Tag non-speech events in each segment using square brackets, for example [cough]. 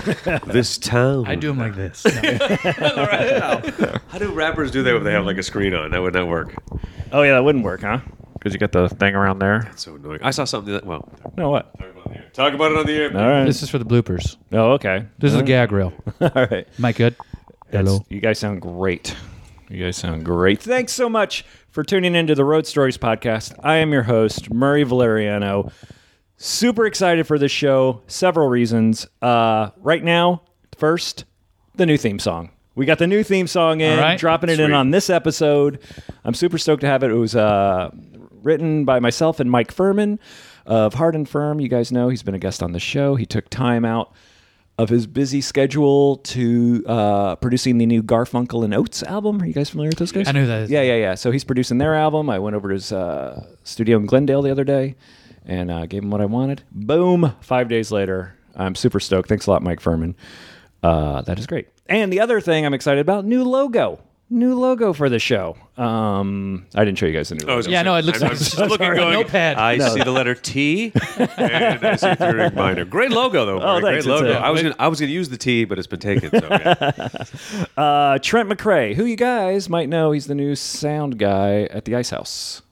[laughs] this town. I do them like this. [laughs] How do rappers do that when they have like a screen on? That would not work. Oh yeah, that wouldn't work, huh? Because you got the thing around there. That's So annoying. I saw something that. Well, No, what? talk about it on the air. All right. this is for the bloopers. oh, okay. This is a gag reel. [laughs] All right. Am I good? Hello. You guys sound great. You guys sound great. Thanks so much for tuning into the Road Stories podcast. I am your host, Murray Valeriano. Super excited for this show. Several reasons. Uh, right now, first, the new theme song. We got the new theme song in, right. dropping it in on this episode. I'm super stoked to have it. It was uh, written by myself and Mike Phirman of Hard 'n Phirm. You guys know he's been a guest on the show. He took time out of his busy schedule to uh, producing the new Garfunkel and Oates album. Are you guys familiar with those guys? I know that is. Yeah, yeah, yeah. So he's producing their album. I went over to his uh, studio in Glendale the other day and uh, gave him what I wanted. Boom! Five days later, I'm super stoked. Thanks a lot, Mike Phirman. Uh, that is great. And the other thing I'm excited about: new logo. New logo for the show. Um, I didn't show you guys the new Oh, logo. was Yeah, no, it looks I'm, like I'm just looking, On going. notepad. I No. see the letter T, and I see three ring binder. Great logo, though. Oh, Murray. thanks. Great It's logo. a- I was gonna, I was gonna use the T, but it's been taken. So yeah. [laughs] Uh, Trent McRae, who you guys might know, he's the new sound guy at the Ice House.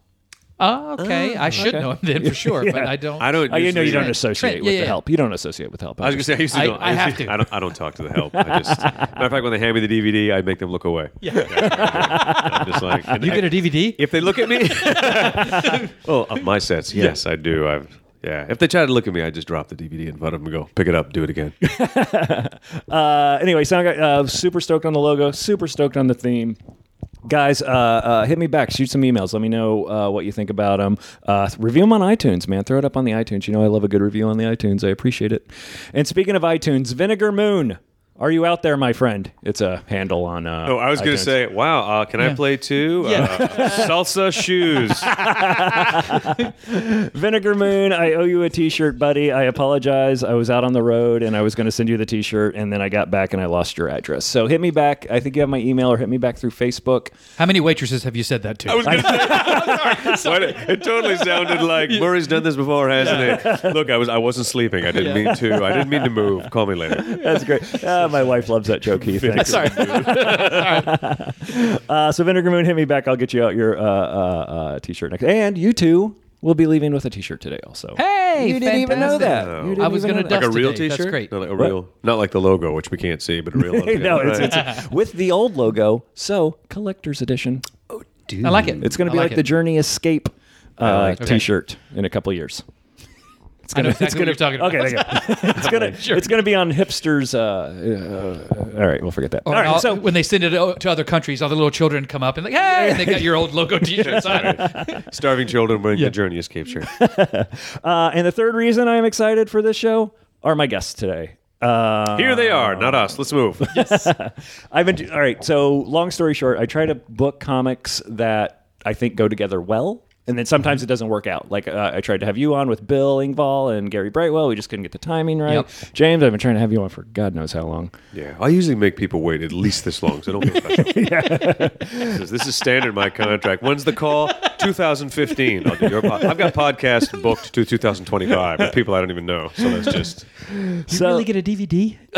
Oh, okay. I should okay. know him then for [laughs] sure, but I don't. I don't. Oh, you know you don't associate Trent, with yeah, the yeah. help. You don't associate with help. I was gonna say I used to. I- don't- I have used to. I don't. I don't talk to the help. I just. [laughs] matter of fact, when they hand me the DVD, I make them look away. [laughs] Yeah. I'm just like. You I- get a DVD? if they look at me. well, of my sets, yes, I do. I've. Yeah, if they try to look at me, I just drop the DVD in front of them and go, pick it up, do it again. Uh, anyway, sound guy, uh, super stoked on the logo, super stoked on the theme. Guys, uh, uh, hit me back. Shoot some emails. Let me know uh, what you think about them. Uh, review them on iTunes, man. Throw it up on the iTunes. You know I love a good review on the iTunes. I appreciate it. And speaking of iTunes, Vinegar Moon. Are you out there, my friend? It's a handle on. Uh, Oh, I was going to say, wow, uh, can I Yeah. play too? Uh, salsa shoes. [laughs] Vinegar Moon, I owe you a T-shirt, buddy. I apologize. I was out on the road and I was going to send you the T-shirt, and then I got back and I lost your address. So hit me back. I think you have my email, or hit me back through Facebook. How many waitresses have you said that to? I was going [laughs] to say, What- it totally sounded like Murray's done this before, hasn't it? Look, I was I wasn't sleeping. I didn't mean to. I didn't mean to move. Call me later. That's great. Ah, my wife loves that joke, Keith. Thanks. [laughs] Sorry. [laughs] Uh, so Vinegar Moon, hit me back. I'll get you out your uh, uh, uh, T-shirt next. And you two will be leaving with a T-shirt today, also. Hey, you didn't even know fantastic. that. You didn't I was even gonna know that. Like a real today. That's T-shirt. great. No, like a real, not like the logo, which we can't see, but a real. [laughs] logo. no, it's, Right. it's with the old logo. So collector's edition. Oh, dude, I like it. It's going to I be like, it. the Journey Escape uh, like. Okay. T-shirt in a couple of years. It's I know gonna, exactly it's gonna, you're talking about. Okay, there you go. it's gonna, [laughs] it's gonna be on hipsters. Uh, uh, all right, we'll forget that. Or all right, all- so when they send it to other countries, all the little children come up and like, hey, and they got your old logo [laughs] T-shirts on. [laughs] Starving children wearing the Journey Escape shirt. uh, and the third reason I'm excited for this show are my guests today. Uh, Here they are, not us. Let's move. Yes. I've been all right. So, long story short, I try to book comics that I think go together well, and then sometimes it doesn't work out. Like uh, I tried to have you on with Bill Engvall and Gary Brightwell. We just couldn't get the timing right. Yep. James, I've been trying to have you on for God knows how long. Yeah, I usually make people wait at least this long, so don't be [laughs] special. Says, this is standard in my contract. When's the call? 2015. I'll do your pod. I've got podcasts booked to 2025 with people I don't even know. So that's just so, really get a DVD? [laughs]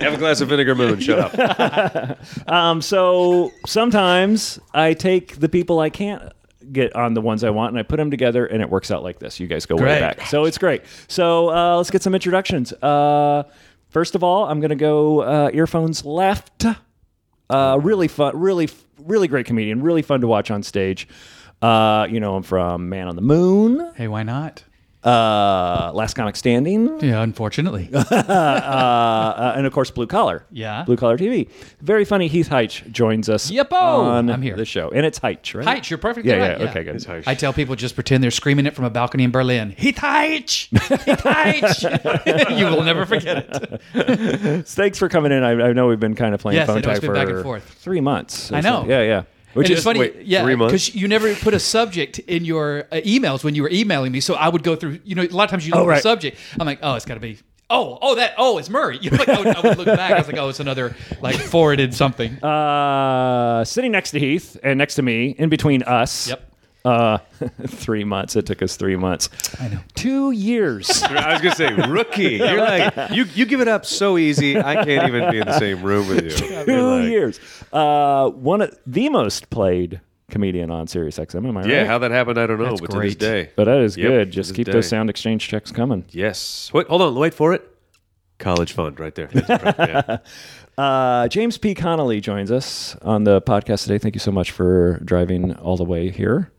have a glass of vinegar moon. Shut up. um, so sometimes I take the people I can't get on the ones I want and I put them together and it works out like this. You guys go way Great. back. So it's great. So uh, let's get some introductions. Uh, first of all, I'm going to go uh, earphones left. Uh, really fun, really, really great comedian. Really fun to watch on stage. Uh, you know him from Man on the Moon. Hey, why not? Uh, Last Comic Standing, Yeah, unfortunately. [laughs] uh, and of course Blue Collar. Yeah. Blue Collar TV. Very funny. Heath Hyche joins us Yep-o! on I'm here. the show, and it's Hyche, right? Hyche, you're perfectly Yeah, right. yeah, okay, good. It's Hyche. I tell people just pretend they're screaming it from a balcony in Berlin. Heath Hyche! Heath Hyche! [laughs] you will never forget it. [laughs] Thanks for coming in. I, I know we've been kind of playing Yes, I phone it's tag been for back and forth. three months. I know. Yeah, yeah. Which and is funny, wait, yeah, because you never put a subject in your uh, emails when you were emailing me. So I would go through, you know, a lot of times you look Oh, at right. the subject. I'm like, oh, it's got to be, oh, oh, that, oh, it's Murray. [laughs] You know, like, I, would, I would look back. I was like, oh, it's another like forwarded something. Uh, sitting next to Heath and next to me, in between us. Yep. Uh, [laughs] three months. It took us three months. I know. Two years. [laughs] I was gonna say rookie. You're like you. You give it up so easy. I can't even be in the same room with you. [laughs] Two like- years. Uh, one of the most played comedian on Sirius XM. Am I Yeah, right? how that happened, I don't know, That's but to this great. day, but that is Yep, good. Just this keep those SoundExchange checks coming. yes. Wait, hold on. Wait for it. College fund, right there. Yeah. Uh, James P. Connolly joins us on the podcast today. Thank you so much for driving all the way here.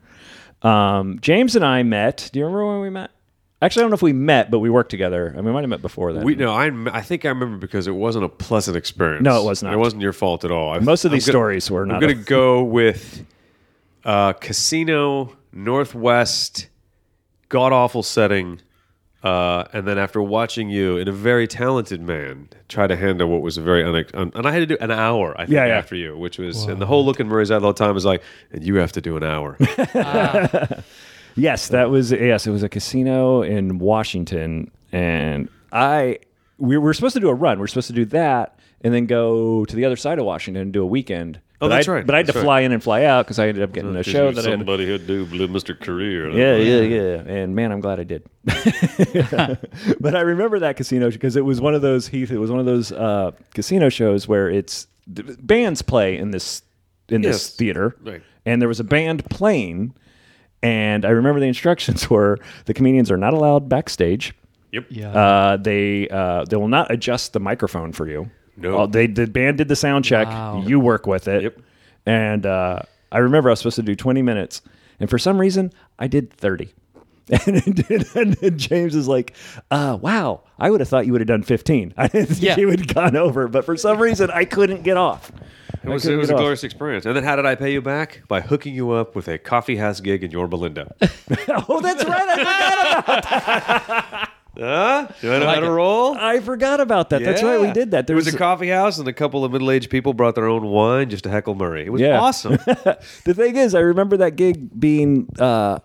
Um, James and I met. Do you remember when we met? Actually, I don't know if we met, but we worked together. I mean, we might have met before then. We no, I I think I remember because it wasn't a pleasant experience. No, it was not. It wasn't your fault at all. I- Most of these gonna- stories were not. I'm going to go with uh, casino, Northwest, god awful setting. Uh, and then after watching you and a very talented man try to handle what was a very unex- un- and I had to do an hour I think Yeah, yeah. after you which was and the whole look in Murray's eye the whole time was like and you have to do an hour [laughs] Yes, that was yes. It was a casino in Washington, and I we were supposed to do a run. We are supposed to do that, and then go to the other side of Washington and do a weekend. Oh, But that's I, right. But I had to That's right. fly in and fly out because I ended up getting a show that I had. somebody who'd do Blue Mr. Career Yeah, yeah, yeah. And man, I'm glad I did. [laughs] but I remember that casino because it was one of those Heath. It was one of those uh, casino shows where it's the bands play in this in this theater, Right. and there was a band playing. And I remember the instructions [laughs] were the comedians are not allowed backstage. Yep. Yeah. Uh, they uh, they will not adjust the microphone for you. No. Uh, they the band did the sound check. Wow. You work with it. Yep. And uh, I remember I was supposed to do 20 minutes, and for some reason I did 30. [laughs] And, it did, and then James is like, uh, "Wow, I would have thought you would have done 15. [laughs] I didn't think Yeah. you would have gone over, but for some reason I couldn't get off. It was, it was a glorious experience. And then how did I pay you back? By hooking you up with a coffee house gig in your Belinda. [laughs] Oh, that's right. I forgot Huh? Do I know like how to it. roll? I forgot about that. That's right. We did that. There was a coffee house, and a couple of middle-aged people brought their own wine just to heckle Murray. It was Yeah. awesome. [laughs] the thing is, I remember that gig being. Uh,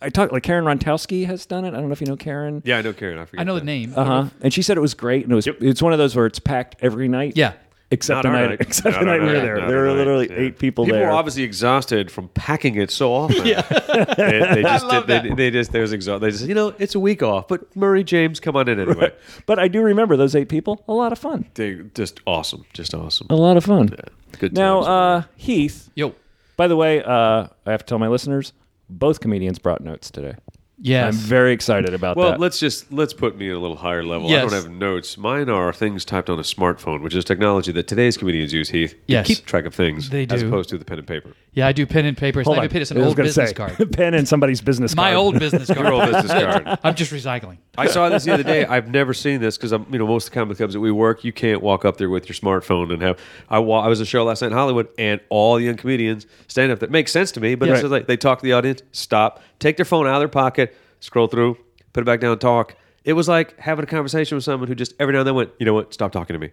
I talked like Karen Rontowski has done it. I don't know if you know Karen. yeah, I know Karen. I forget. I know the name. Uh huh. And she said it was great, and it was Yep. it's one of those where it's packed every night. Yeah. Except Not the our night, night. [laughs] except Not the our night we were night. there. Not there our were night. literally Yeah. eight people, there. People there. were obviously exhausted from packing it so often. [laughs] yeah, they, they [laughs] just love did, they, that. they just there was exhaust. They just you know it's a week off, but Murray James, come on in anyway. but I do remember those eight people. A lot of fun. They just awesome, just awesome. A lot of fun. Good Now, times, uh, Heath. Yo. By the way, uh, I have to tell my listeners, both comedians brought notes today. Yes. I'm very excited about Well, that. Well, let's just let's put me at a little higher level. Yes. I don't have notes. Mine are things typed on a smartphone, which is technology that today's comedians use. Heath, to Yes. keep track of things They as do. opposed to the pen and paper. yeah, I do pen and paper. Hold not on. even pen. It's an I was old gonna business say, card. [laughs] pen in somebody's business My card. old business card. Your old business [laughs] card. I'm just recycling. I saw this the other day. I've never seen this because I'm, you know, most of the comedy clubs that we work, you can't walk up there with your smartphone and have. I wa- I was at a show last night in Hollywood, and all the young comedians stand up. That makes sense to me, but Yeah. it's just like they talk to the audience, stop, take their phone out of their pocket, scroll through, put it back down, talk. It was like having a conversation with someone who just every now and then went, you know what, stop talking to me,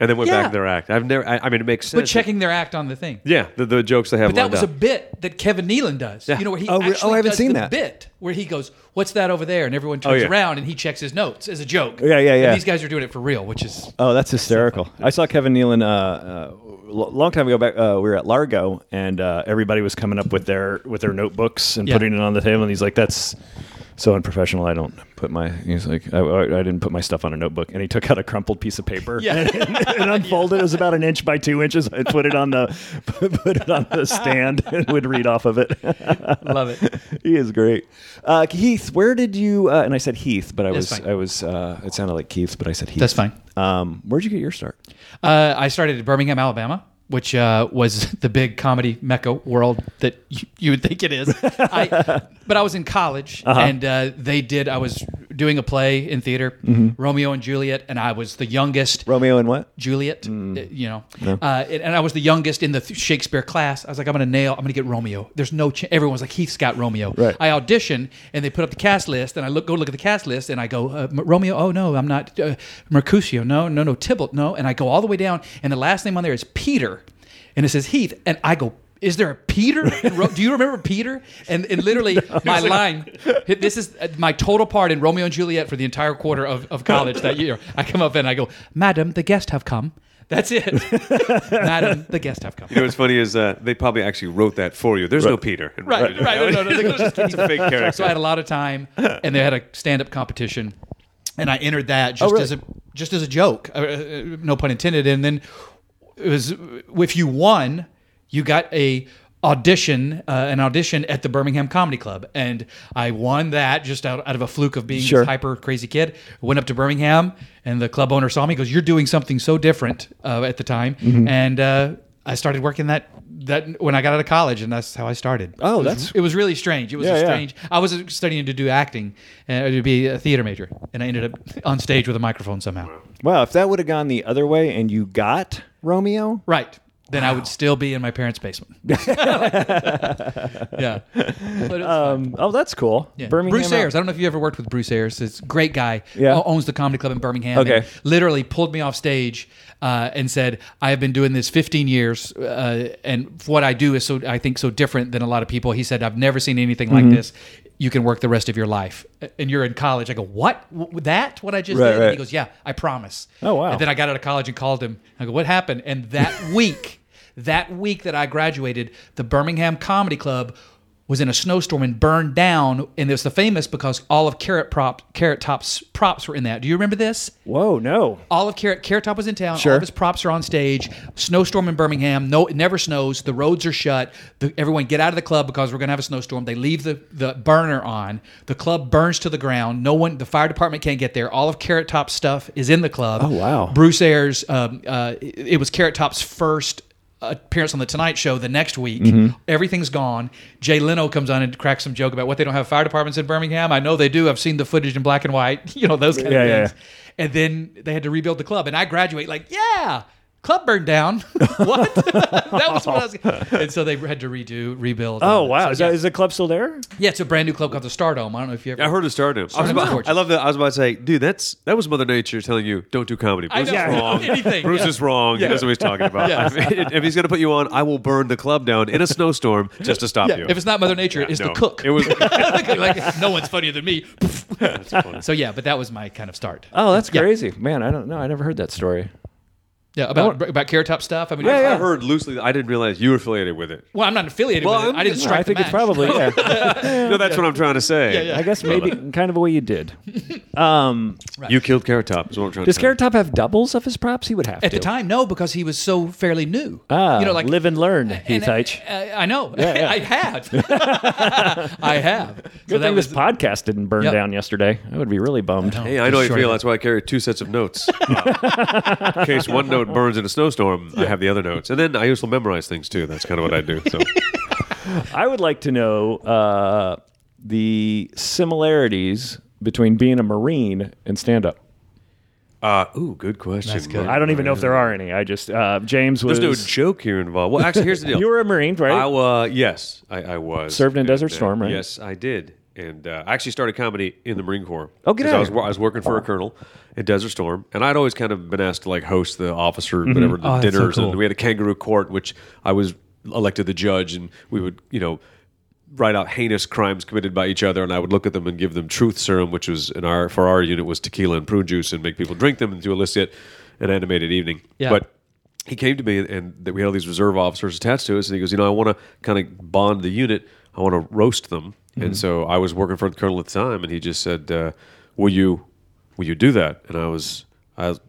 and then went Yeah. back to their act. I've never. I, I mean, it makes sense. But checking their act on the thing. Yeah, the, the jokes they have. But that lined was a up. bit that Kevin Nealon does. Yeah. You know where he Oh, re- oh, I haven't does seen the that. bit where he goes, "What's that over there?" and everyone turns yeah. around and he checks his notes as a joke. Yeah, yeah, yeah. And these guys are doing it for real, which is Oh, that's hysterical. I saw Kevin Nealon uh, uh, a long time ago back. Uh, we were at Largo, and uh, everybody was coming up with their with their notebooks and Yeah. putting it on the table. And he's like, "That's so unprofessional. I don't put my." He's like, I, I didn't put my stuff on a notebook." And he took out a crumpled piece of paper Yeah. and, and [laughs] unfolded. It was about an inch by two inches. I put it on the [laughs] put it on the stand [laughs] and would read off of it. love it. he is great. Uh, Heath, where did you? Uh, and I said Heath, but I That's was fine. I was. Uh, it sounded like Keith, but I said Heath. That's fine. Um, where'd you get your start? Uh, I started at Birmingham, Alabama, which uh, was [laughs] the big comedy mecca world that you, you would think it is. [laughs] I, but I was in college, Uh-huh. and uh, they did. I was doing a play in theater, Mm-hmm. Romeo and Juliet, and I was the youngest. Romeo and what? Juliet, uh, you know, uh, and, and I was the youngest in the Shakespeare class. I was like, I'm going to nail, I'm going to get Romeo. There's no, ch-. everyone's like, Heath's got Romeo. Right. I audition, and they put up the cast list, and I look, go look at the cast list, and I go, uh, Romeo, oh no, I'm not, uh, Mercutio, no, no, no, Tybalt, no, and I go all the way down, and the last name on there is Peter, and it says Heath, and I go. Is there a Peter? in Ro- Do you remember Peter? And, and literally, [laughs] my line. This is uh, my total part in Romeo and Juliet for the entire quarter of, of college that year. I come up and I go, "Madam, the guests have come." That's it. [laughs] Madam, the guests have come. You know what's funny is uh, they probably actually wrote that for you. There's no Peter. in Right, Romeo right. Juliet. No, no, no, no, [laughs] It's a fake character. So I had a lot of time, and they had a stand-up competition, and I entered that just Oh, really? as a just as a joke, uh, uh, no pun intended. And then it was if you won, you got a audition, uh, an audition at the Birmingham Comedy Club, and I won that just out, out of a fluke of being Sure. this hyper crazy kid. Went up to Birmingham, and the club owner saw me. Goes, "You're doing something so different uh, at the time," Mm-hmm. and uh, I started working that. That when I got out of college, and that's how I started. Oh, It was- that's- it was really strange. It was Yeah, a yeah. strange. I was studying to do acting, uh, to be a theater major, and I ended up on stage with a microphone somehow. Wow, if that would have gone the other way and you got Romeo, Right. Then I would still be in my parents' basement. [laughs] yeah. But it was fun. um, oh, that's cool. Yeah. Birmingham. Bruce Ayers. I don't know if you ever worked with Bruce Ayers. It's a great guy. Yeah. Owns the comedy club in Birmingham. Okay. literally pulled me off stage uh, and said, "I have been doing this 15 years, uh, and what I do is so I think so different than a lot of people." He said, "I've never seen anything Mm-hmm. like this. You can work the rest of your life." And you're in college. I go, "What? W- that? What I just Right, did?" And right. he goes, "Yeah, I promise." Oh, wow. And then I got out of college and called him. I go, "What happened?" And that [laughs] week. That week that I graduated, the Birmingham Comedy Club was in a snowstorm and burned down, and it was the famous because all of Carrot Prop, Carrot Top's props were in that. Do you remember this? Whoa, no. All of Carrot Carrot Top was in town. Sure. All of his props are on stage. Snowstorm in Birmingham. No, it never snows. The roads are shut. The, everyone get out of the club because we're going to have a snowstorm. They leave the, the burner on. The club burns to the ground. No one. The fire department can't get there. All of Carrot Top's stuff is in the club. Oh, wow. Bruce Ayers. Um, uh, it, it was Carrot Top's first appearance on the Tonight Show the next week. Mm-hmm. Everything's gone. Jay Leno comes on and cracks some joke about what they don't have fire departments in Birmingham. I know they do. I've seen the footage in black and white. [laughs] You know those kind Yeah, of yeah, things. And then they had to rebuild the club, and I graduate like, yeah. Club burned down. [laughs] what? [laughs] that was what I was. And so they had to redo, rebuild. Oh wow, so, is, yeah. that, is the club still there? yeah, it's a brand new club called the Stardome. I don't know if you ever. I heard of Stardome. I, was about, gorgeous. I love that. I was about to say, dude, that's that was Mother Nature telling you don't do comedy. I Bruce know. [laughs] is wrong. Anything, Bruce yeah. is wrong. Yeah. He knows what he's talking about. Yeah. if, if he's going to put you on, I will burn the club down in a snowstorm just to stop Yeah, you. if it's not Mother Nature, it's no. the cook. It was. like, no one's funnier than me. That's funny. So yeah, but that was my kind of start. Oh, that's Yeah. crazy, man. I don't know. I never heard that story. Yeah, about about Carrot Top stuff. I mean, yeah, I heard loosely. I didn't realize you were affiliated with it. Well, I'm not affiliated Well, with it. I'm- I didn't no, strike I think the it's match. probably yeah. [laughs] [laughs] No, that's what I'm trying to say. Yeah, yeah. I guess maybe kind of a way you did. [laughs] Um, You killed Carrot Top. Is what I'm trying does to. Carrot Top have doubles of his props? He would have At to. the time, no, because he was so fairly new. ah, you know, like live and learn, and, Heath H. uh, I know. yeah. I had. I have. So Good that thing was this podcast didn't burn Yep. down yesterday. I would be really bummed. Hey, I know how you feel. That's why I carry two sets of notes. In case one note burns in a snowstorm, I have the other notes. And then I also memorize things too. That's kind of what I do. So [laughs] I would like to know uh, the similarities between being a Marine and stand up. Uh, ooh, good question. That's good. I don't even know if there are any. I just uh, James was. There's no joke here involved. Well, actually, here's the deal. [laughs] you were a Marine, right? I uh, yes, I, I was Served in Desert Storm, right? Yes, I did, and uh, I actually started comedy in the Marine Corps. Oh, out I was. I was working for a colonel in Desert Storm, and I'd always kind of been asked to like host the officer Mm-hmm. whatever the Oh, that's so dinners, cool. and we had a kangaroo court, which I was elected the judge, and we would you know write out heinous crimes committed by each other, and I would look at them and give them truth serum, which was in our for our unit was tequila and prune juice, and make people drink them and to elicit an animated evening. Yeah. But he came to me and that we had all these reserve officers attached to us, and he goes, you know, I want to kind of bond the unit. I want to roast them, Mm-hmm. and so I was working for the colonel at the time, and he just said, uh, "Will you, will you do that?" And I was, I was,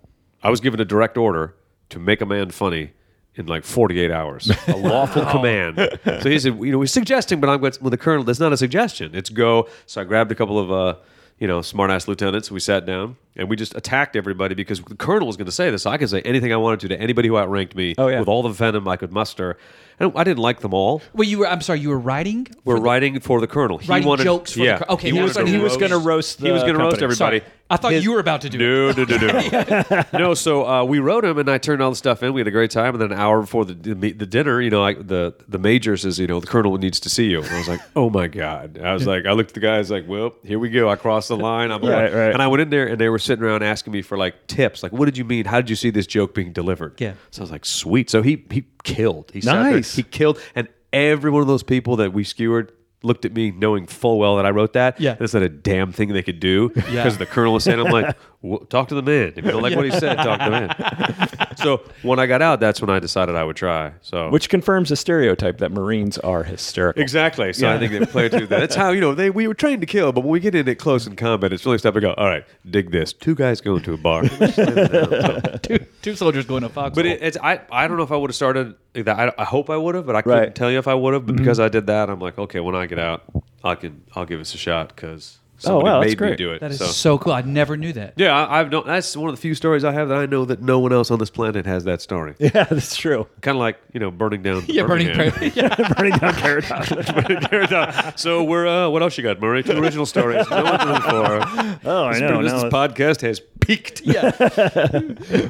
I was given a direct order to make a man funny. In like 48 hours, [laughs] a lawful command. So he said, you know, we're suggesting, but I'm going, well, the colonel, that's not a suggestion. It's go. So I grabbed a couple of uh, you know, smart ass lieutenants. We sat down and we just attacked everybody because the colonel was going to say this. So I could say anything I wanted to to anybody who outranked me Oh, yeah. with all the venom I could muster. And I didn't like them all. Well, you were. I'm sorry. You were writing. We're writing for the colonel. He Writing wanted jokes for yeah, col- okay, he now wanted to starting- he was going to roast. He was going to roast everybody. Sorry. I thought you were about to do it. No, no, no, no. [laughs] [laughs] no, so uh, we wrote him, and I turned all the stuff in. We had a great time, and then an hour before the the, the dinner, you know, like the the major says, you know, the colonel needs to see you. And I was like, oh my god. I was like, I looked at the guys like, well, here we go. I crossed the line. I'm [laughs] Right, going. right. and I went in there, and they were sitting around asking me for like tips, like, what did you mean? How did you see this joke being delivered? Yeah. So I was like, sweet. So he he killed. He sat there, Nice. he killed, and every one of those people that we skewered. Looked at me knowing full well that I wrote that. Yeah. That's not a damn thing they could do because the colonel was saying, I'm like, [laughs] "Well, talk to the man. If you don't like what he said, talk to the man. [laughs] so when I got out, that's when I decided I would try. So Which confirms a stereotype that Marines are hysterical. exactly. So I think they play to that. That's how you know they we were trained to kill, but when we get in it close in combat, it's really tough to go. All right, dig this. Two guys going to a bar. [laughs] So- two, two soldiers going to Fox. but it, it's I I don't know if I would have started. like that. I, I hope I would have, but I couldn't Right. tell you if I would have. But mm-hmm. because I did that, I'm like, okay, when I get out, I can I'll give this a shot because somebody wow, that's made me great. do it. that is so. so. cool. I never knew that. Yeah, I, I've known. That's one of the few stories I have that I know that no one else on this planet has that story. [laughs] Yeah, that's true. kind of like you know burning down. [laughs] Yeah, burning. Birmingham. [laughs] yeah. Burning down Carrot Top. so we're uh, what else you got, Murray? Two original stories. No one knows for. Oh, I This, know. this now- podcast has peaked. Yeah.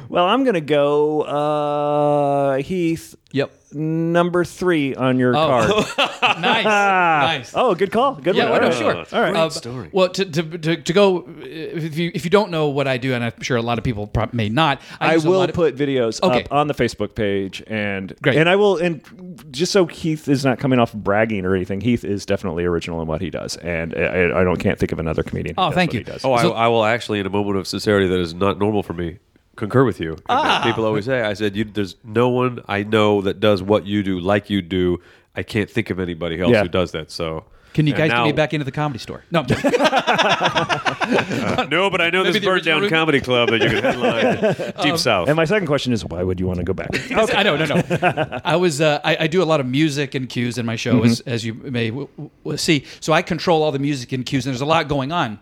well, I'm going to go uh, Heath. Yep. Number three on your Oh. card. [laughs] nice. [laughs] nice. Oh, good call. Good Yeah, one. well, no, All sure. right. it's great Uh, story. Well, to, to, to, to go, if you if you don't know what I do, and I'm sure a lot of people prob- may not, I, I use a will lot of- put videos Okay. up on the Facebook page, and Great. and I will, and just so Heath is not coming off bragging or anything, Heath is definitely original in what he does, and I, I don't can't think of another comedian. who Oh, does thank what you. He does. Oh, So- I, I will actually, in a moment of sincerity that is not normal for me, concur with you. And ah. that People always say, I said, you, there's no one I know that does what you do like you do. I can't think of anybody else Yeah. who does that. So. Can you And guys now- get me back into the comedy store? [laughs] No, I'm. [laughs] No, but I know Maybe this the bird down room? comedy club that you can headline [laughs] deep um, south. And my second question is, why would you want to go back? I know, no, no. I was, uh, I, I do a lot of music and cues in my show, as, mm-hmm. as you may w- w- see. So I control all the music and cues, and there's a lot going on.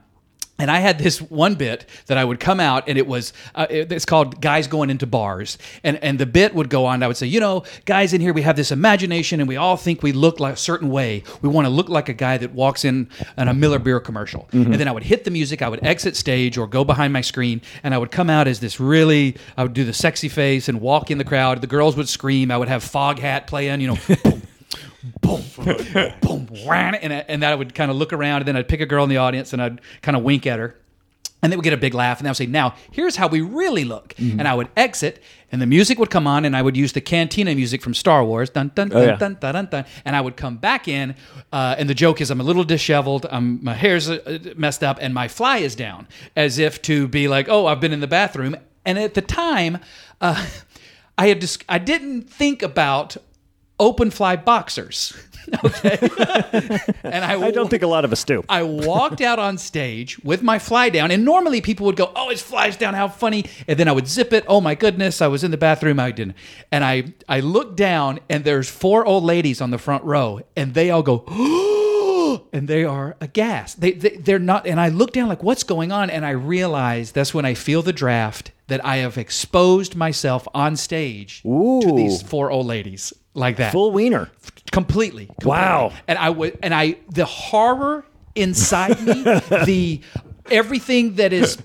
And I had this one bit that I would come out, and it was uh, it- it's called "Guys Going into Bars," and and the bit would go on. I would say, you know, guys in here, we have this imagination, and we all think we look like a certain way. We want to look like a guy that walks in in a Miller beer commercial, and then I would hit the music. I would exit stage or go behind my screen, and I would come out as this really. I would do the sexy face and walk in the crowd. The girls would scream. I would have Foghat playing, you know. boom, [laughs] boom, wham, and, I- and then I would kind of look around, and then I'd pick a girl in the audience, and I'd kind of wink at her. And then we get a big laugh, and I would say, "Now, here's how we really look." And I would exit, and the music would come on, and I would use the cantina music from Star Wars, dun dun dun yeah. dun dun dun, dun, and I would come back in. Uh, and the joke is, I'm a little disheveled, I'm, my hair's uh, messed up, and my fly is down, as if to be like, "Oh, I've been in the bathroom." And at the time, uh, [laughs] I had dis- I didn't think about open fly boxers. [laughs] Okay, [laughs] and I, I don't think a lot of us do. I walked out on stage with my fly down, and normally people would go, "Oh, his fly's down, how funny!" And then I would zip it. Oh my goodness, I was in the bathroom. I didn't, and I I looked down, and there's four old ladies on the front row, and they all go. [gasps] And they are aghast. They, they they're not. And I look down like, what's going on? And I realize that's when I feel the draft that I have exposed myself on stage to these four old ladies like that Full wiener. completely, completely. Wow. And I would, and I, the horror inside me, [laughs] the everything that is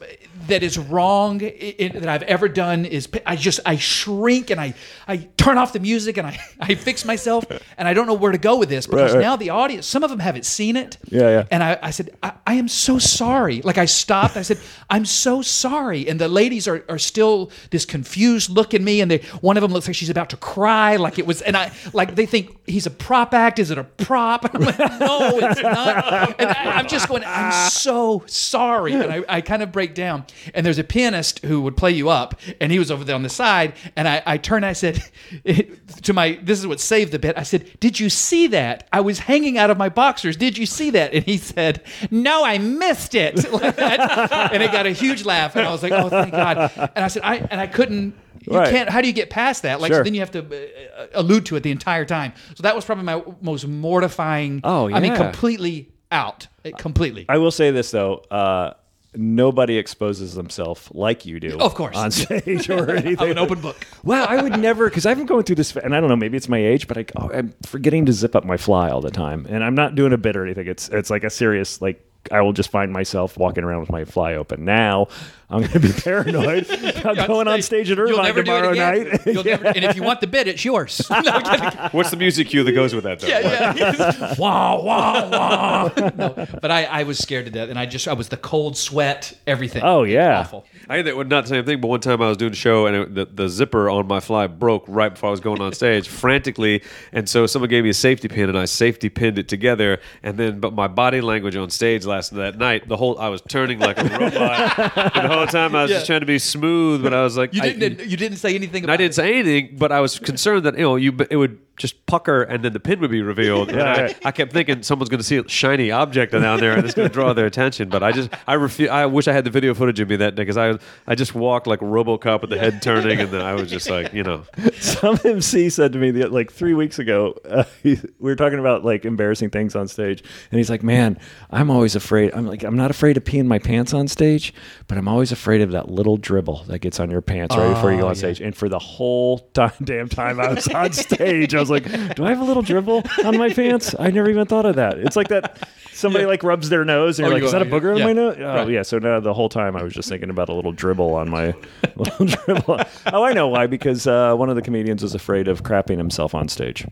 that is wrong i i- that I've ever done is I just I shrink and I I turn off the music and I [laughs] I fix myself and I don't know where to go with this because right. now the audience, some of them haven't seen it. Yeah, yeah. And I, I said, I, I am so sorry. Like I stopped. I said, I'm so sorry. And the ladies are, are still this confused look at me, and they one of them looks like she's about to cry, like it was. And I like they think he's a prop act. Is it a prop? And I'm like, [laughs] no, it's not. And I, I'm just going. I'm so sorry. And I, I kind of break down. And there's a pianist who would play you up, and he was over there on the side. And I, I turned. And I said [laughs] to my, this is what saved the bit. I said, "Did you see that? I was hanging out of my boxers. Did you see that?" And he said, "No, I missed it." [laughs] Like that. and it got a huge laugh. And I was like, "Oh, thank God!" And I said, "I and I couldn't." You Right. can't. How do you get past that? Like Sure. then you have to uh, allude to it the entire time. So that was probably my most mortifying. Oh, yeah. I mean, completely out eh, completely. I will say this though. Uh, Nobody exposes themselves like you do, Of course. on [laughs] stage or [laughs] anything. I'm an open book. Wow, I would never because I've been going through this, and I don't know, maybe it's my age, but I, oh, I'm forgetting to zip up my fly all the time, and I'm not doing a bit or anything. It's it's like a serious like I will just find myself walking around with my fly open. Now I'm going to be paranoid [laughs] about going on stage at You'll Irvine never do it tomorrow night. [laughs] You'll never- and if you want the bid, it's yours. [laughs] No, What's the music cue that goes with that? Though? yeah, yeah. wah, wah, wah. No, but I, I was scared to death, and I just I was the cold sweat, everything. Oh, yeah. awful. I had that well, not the same thing, but one time I was doing a show and it, the, the zipper on my fly broke right before I was going on stage, frantically, and so someone gave me a safety pin and I safety pinned it together, and then but my body language on stage last that night, the whole I was turning like a robot, and the time I was Yeah. just trying to be smooth, but I was like, You I- didn't you didn't say anything. and About I didn't say anything, but I was concerned that you know you it would just pucker and then the pin would be revealed. And I, I kept thinking someone's going to see a shiny object down there and it's going to draw their attention. But I just I refu- I wish I had the video footage of me that day because I I just walked like RoboCop with the head turning and then I was just like you know Some MC said to me the, like three weeks ago, uh, he, we were talking about like embarrassing things on stage, and he's like, "Man, I'm always afraid. I'm like, I'm not afraid of peeing my pants on stage, but I'm always afraid of that little dribble that gets on your pants right before you go on stage." And for the whole time, damn time I was on [laughs] stage, I was like, "Do I have a little dribble on my pants? I never even thought of that." It's like that. Somebody Yeah. like rubs their nose, and Oh, you're like, you "Is that a go- booger on yeah. my nose?" Oh, Right. yeah. So now the whole time I was just thinking about a little dribble on my [laughs] little dribble. Oh, I know why. Because uh, one of the comedians was afraid of crapping himself on stage,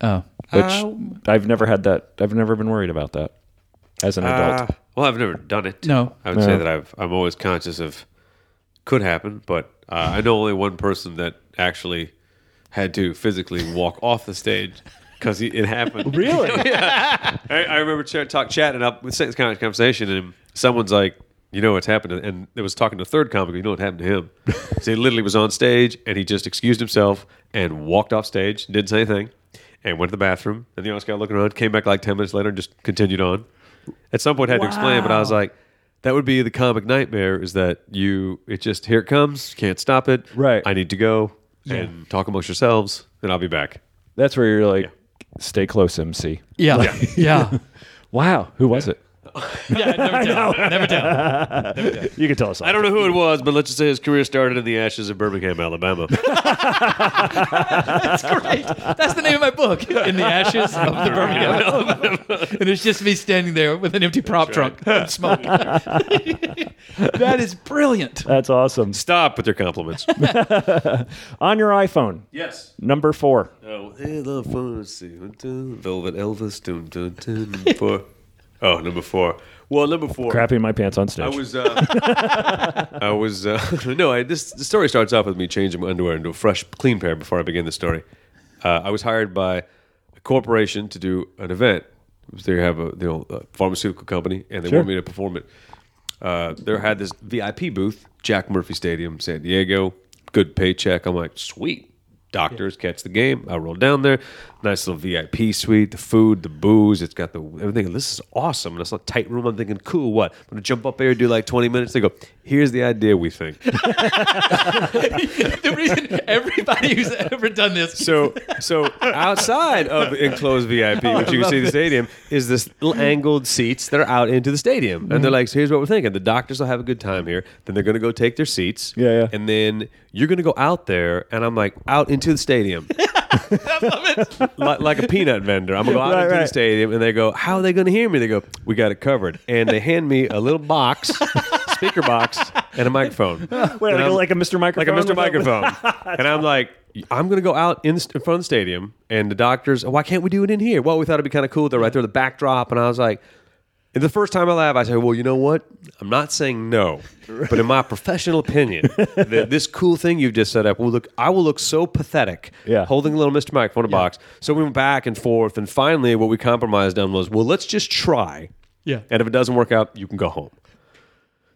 Oh, which I've never had that. I've never been worried about that as an adult. Uh, well, I've never done it. No. I would No. say that I've I'm always conscious of could happen, but uh, I know only one person that actually had to physically walk [laughs] off the stage because it happened. [laughs] Really? [laughs] yeah. I, I remember ch- talk chatting up with this kind of conversation, and someone's like, "You know what's happened?" And it was talking to a third comic. You know what happened to him? so he literally was on stage, and he just excused himself and walked off stage, didn't say anything, and went to the bathroom. And the audience guy looking around, came back like ten minutes later, and just continued on. At some point, had to explain, but I was like. That would be the comic nightmare is that you, it just, here it comes, can't stop it. Right. I need to go and talk amongst yourselves, and I'll be back. That's where you're like, stay close, MC. yeah, yeah, [laughs] yeah. Wow, who was it? [laughs] yeah never tell. Never tell. You can tell us. I don't know who it was, but let's just say his career started in the ashes of Birmingham, Alabama. [laughs] That's great. That's the name of my book. In the ashes of the [laughs] Birmingham. Alabama. And it's just me standing there with an empty prop trunk and smoke. that is brilliant. That's awesome. Stop with your compliments. On your iPhone, yes. number four. Oh, hey, love fun. Let's see. Velvet Elvis. Dun, dun, dun, four. Oh, number four. Well, number four. Crapping my pants on stage. [laughs] I was, uh, I was, uh, no, I, this, the story starts off with me changing my underwear into a fresh, clean pair before I begin the story. Uh, I was hired by a corporation to do an event. They have a you know, a pharmaceutical company, and they Sure. want me to perform it. Uh, they had this VIP booth, Jack Murphy Stadium, San Diego. Good paycheck. I'm like, sweet. Doctors catch the game. I roll down there. Nice little VIP suite. The food, the booze. It's got the everything. This is awesome. And it's a tight room. I'm thinking, cool. What? I'm gonna jump up there, and do like 20 minutes. They go, here's the idea. We think. [laughs] [laughs] the reason everybody who's ever done this. So, so outside of enclosed VIP, oh, which you can see the stadium, is this little angled seats that are out into the stadium, and they're mm-hmm. like, so "Here's what we're thinking: the doctors will have a good time here. Then they're going to go take their seats, Yeah, yeah. and then you're going to go out there." And I'm like, "Out into the stadium." [laughs] [laughs] like, like a peanut vendor. I'm gonna go out Right, into the right. stadium, and they go, "How are they gonna hear me?" They go, "We got it covered." And they hand me a little box, [laughs] speaker box, and a microphone. Wait, like, And a, I'm- like a Mr. Microphone? like a Mr. Microphone. [laughs] and I'm like, I'm going to go out in, in front of the stadium, and the doctors, why can't we do it in here? Well, we thought it'd be kind of cool. They're right there, the backdrop. And I was like, and the first time I laugh, I say, well, you know what? I'm not saying no, but in my professional opinion, [laughs] that this cool thing you've just set up will look, I will look so pathetic Yeah. holding a little Mr. Microphone in a box. So we went back and forth, and finally, what we compromised on was, well, let's just try. Yeah. And if it doesn't work out, you can go home.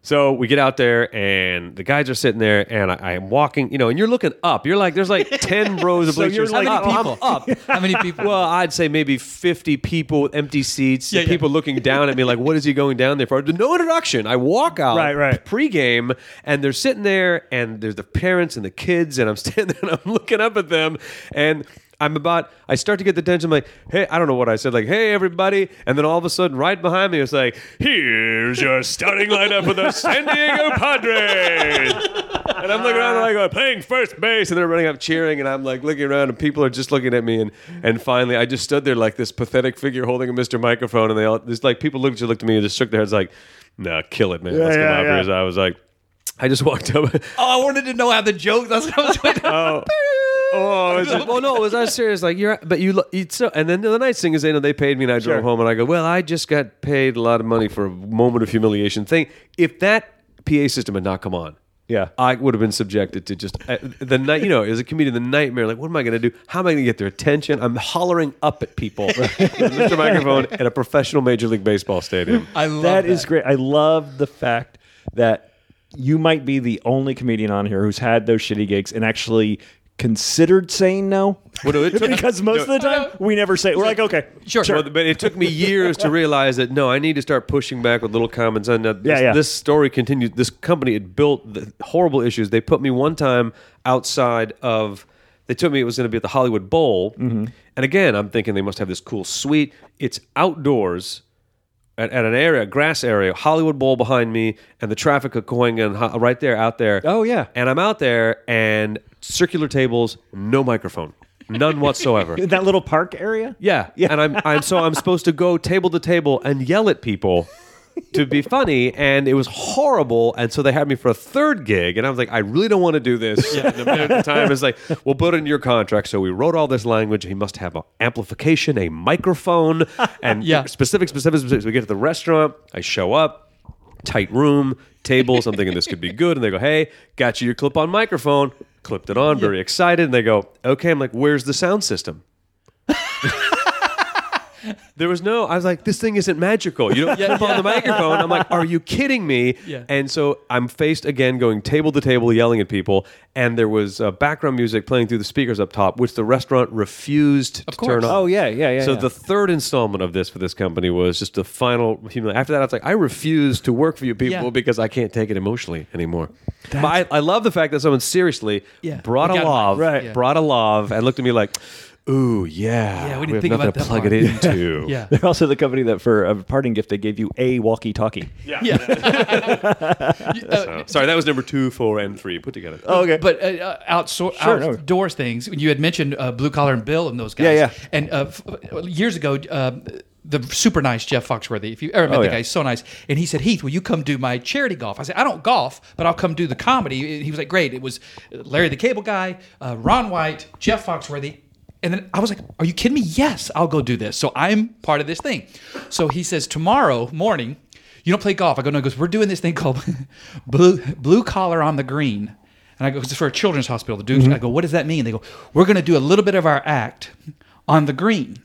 So we get out there, and the guys are sitting there, and I, am walking, you know, and you're looking up. You're like, there's like [laughs] 10 rows of bleachers. So you're like up, I'm people? up. [laughs] How many people? Well, I'd say maybe 50 people with empty seats, Yeah, yeah. people looking down at me like, what is he going down there for? No introduction. I walk out Right, right. pregame, and they're sitting there, and there's the parents and the kids, and I'm [laughs] standing there and I'm looking up at them, and I'm about. I start to get the tension. I'm like, hey, I don't know what I said. Like, hey, everybody, and then all of a sudden, right behind me, it's like, here's your starting lineup for the San Diego Padres. And I'm looking around like I'm playing first base, and they're running up cheering, and I'm like looking around, and people are just looking at me, and and finally, I just stood there like this pathetic figure holding a Mr. Microphone, and they all just like people looked at looked at me and just shook their heads like, nah, kill it, man. Let's yeah, get out yeah. I was like, I just walked up. Oh, I wanted to know how the joke. That's what I was [laughs] waiting. Oh. [laughs] Oh, [laughs] it was like, well, no, it was not serious. Like you're, but you, you so, and then the nice thing is, you know, they paid me, and I drove Sure. home, and I go, well, I just got paid a lot of money for a moment of humiliation thing. If that PA system had not come on, Yeah. I would have been subjected to just uh, the night. You know, as a comedian, the nightmare. Like, what am I going to do? How am I going to get their attention? I'm hollering up at people, [laughs] with Mr. Microphone at a professional Major League Baseball stadium. I love that is great. I love the fact that you might be the only comedian on here who's had those shitty gigs and actually considered saying no. Well, no, it [laughs] took- because most no. of the time we never say. We're like, okay, Sure. Well, but it took me years to realize that no, I need to start pushing back with little comments. And uh, this, Yeah, yeah. this story continued. This company had built the horrible issues. They put me one time outside of. They told me it was going to be at the Hollywood Bowl, Mm-hmm. and again, I'm thinking they must have this cool suite. It's outdoors. At, at an area, grass area, Hollywood Bowl behind me, and the traffic are going in ho- right there, out there. Oh, yeah. and I'm out there, and circular tables, no microphone, none whatsoever. [laughs] In that little park area. Yeah, yeah. and I'm I'm so I'm supposed to go table to table and yell at people to be [laughs] funny, and it was horrible. And so they had me for a third gig, and I was like, I really don't want to do this. yeah. And the man at the time is like, we'll put it in your contract. So we wrote all this language. He must have an amplification, a microphone, and [laughs] Yeah. specific, specific, specific. We get to the restaurant. I show up, tight room, tables. I'm thinking this could be good, and they go, Hey, got you your clip-on microphone. Clipped it on, very excited, and they go, Okay. I'm like, Where's the sound system? There was no. I was like, this thing isn't magical. You don't [laughs] clip on the microphone. I'm like, are you kidding me? Yeah. And so I'm faced again, going table to table, yelling at people. And there was uh, background music playing through the speakers up top, which the restaurant refused to course. turn off. Oh yeah, yeah, yeah. So yeah. the third installment of this for this company was just the final. humili- After that, I was like, I refuse to work for you people Yeah. because I can't take it emotionally anymore. But I, I love the fact that someone seriously Yeah. brought We a got 'em love, right. Yeah. brought a love, and looked at me like, "Ooh, yeah, Yeah, we didn't have think nothing about to that plug part. it [laughs] into." Yeah. [laughs] They're also the company that for a parting gift they gave you a walkie-talkie. [laughs] Yeah. So, sorry, that was number two, four, and three put together. Oh, okay. But uh, uh, outso- Sure, no. outdoors things. You had mentioned uh, Blue Collar and Bill and those guys. Yeah, yeah. And uh, f- years ago, uh, the super nice Jeff Foxworthy, if you ever met Oh, the yeah. guy, he's so nice. And he said, Heath, will you come do my charity golf? I said, I don't golf, but I'll come do the comedy. He was like, Great. It was Larry the Cable Guy, uh, Ron White, Jeff Foxworthy. And then I was like, Are you kidding me? Yes, I'll go do this. So I'm part of this thing. So he says, Tomorrow morning, you don't play golf. I go, No, he goes, We're doing this thing called [laughs] blue, blue Collar on the Green. And I go, It's for a children's hospital. The dudes, mm-hmm. I go, What does that mean? They go, We're going to do a little bit of our act on the green.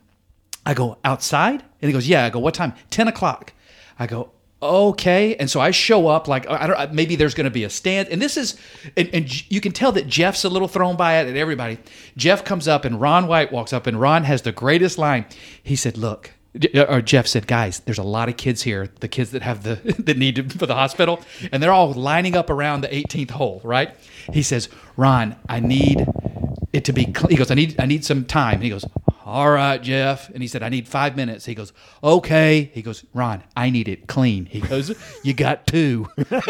I go, outside? And he goes, yeah. I go, what time? 10 o'clock. I go, okay. And so I show up like, I don't maybe there's going to be a stand. And this is, and, and you can tell that Jeff's a little thrown by it and everybody. Jeff comes up and Ron White walks up and Ron has the greatest line. He said, look, uh, or Jeff said, guys, there's a lot of kids here, the kids that have the, [laughs] that need to, for the hospital. And they're all lining up around the 18th hole, right? He says, Ron, I need it to be mm. clean. He goes, I need I need some time. And he goes, All right, Jeff. And he said, I need five minutes. He goes, Okay. He goes, Ron, I need it clean. He goes, You got two. [laughs] so,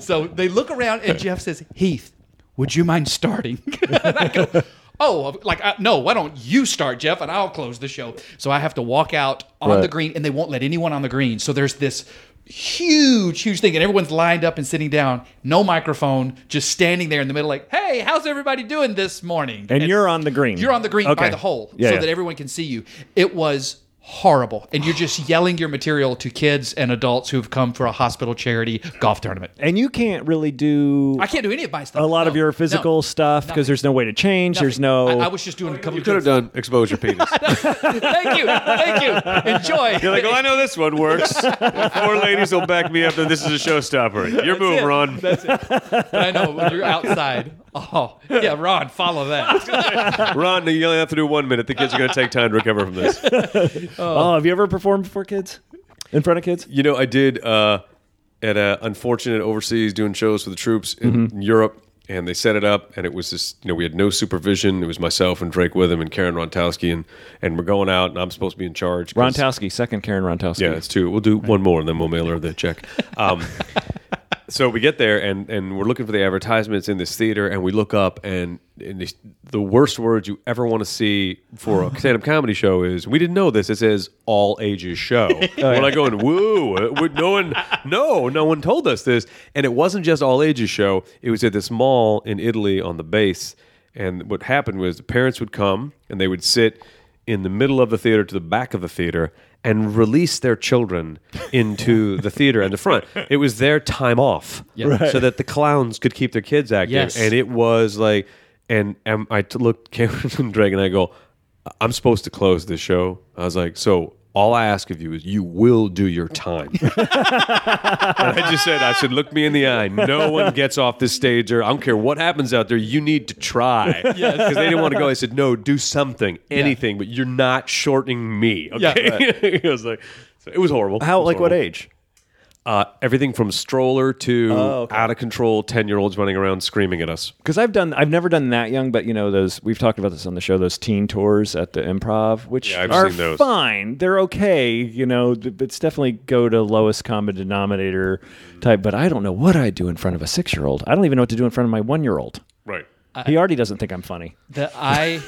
so they look around and Jeff says, Heath, would you mind starting? [laughs] and I go, Oh, like I, no! Why don't you start, Jeff, and I'll close the show. So I have to walk out on Right. the green, and they won't let anyone on the green. So there's this huge, huge thing, and everyone's lined up and sitting down, no microphone, just standing there in the middle, like, "Hey, how's everybody doing this morning?" And you're on the green. You're on the green by the hole, Yeah, so yeah. that everyone can see you. It was horrible, and you're just yelling your material to kids and adults who've come for a hospital charity golf tournament. and you can't really do I can't do any of my stuff. a lot of No, your no, physical stuff because there's no way to change. There's no. I, I was just doing a couple. You could have jokes. done exposure [laughs] penis. Thank you, thank you. Enjoy. You're like, well, I know this one works. [laughs] Four ladies will back me up that this is a showstopper. Your move, it. Ron. That's it. But I know when you're outside. Oh, yeah, Ron, follow that. [laughs] Ron, you only have to do one minute. The kids are going to take time to recover from this. Oh, have you ever performed before kids? In front of kids? You know, I did uh, at a unfortunate overseas doing shows for the troops in Europe, and they set it up, and it was just you know we had no supervision. It was myself and Drake Witham and Karen Rontowski, and and we're going out, and I'm supposed to be in charge. Rontowski, second Karen Rontowski. Yeah, it's two. We'll do one more, and then we'll mail her the check. [laughs] Um, so we get there, and and we're looking for the advertisements in this theater, and we look up, and, and the, the worst words you ever want to see for a [laughs] stand-up comedy show is we didn't know this. It says all ages show. [laughs] We're like going woo. uh, we- No one, [laughs] no, no one told us this, and it wasn't just all ages show. It was at this mall in Italy on the base, and what happened was the parents would come and they would sit in the middle of the theater to the back of the theater and release their children into the theater and the front. It was their time off, Yeah. so that the clowns could keep their kids active. Yes. And it was like, and, and I t- looked [laughs] Cameron and Drake and I go, I'm supposed to close this show. I was like, so all I ask of you is you will do your time. [laughs] and I just said, I said, look me in the eye. No one gets off this stage or I don't care what happens out there. You need to try. [laughs] Because they didn't want to go. I said, no, do something, anything, but you're not shortening me. Okay. [laughs] it was like, so it was horrible. How was like what age? Uh, everything from stroller to Oh, okay. out of control 10 year olds running around screaming at us. Because I've done, I've never done that young, but you know those. We've talked about this on the show. Those teen tours at the Improv, which Yeah, I've are seen those. fine. They're okay. You know, th- it's definitely go to lowest common denominator type. But I don't know what I do in front of a six year old. I don't even know what to do in front of my one year old. Right. He already doesn't think I'm funny. that I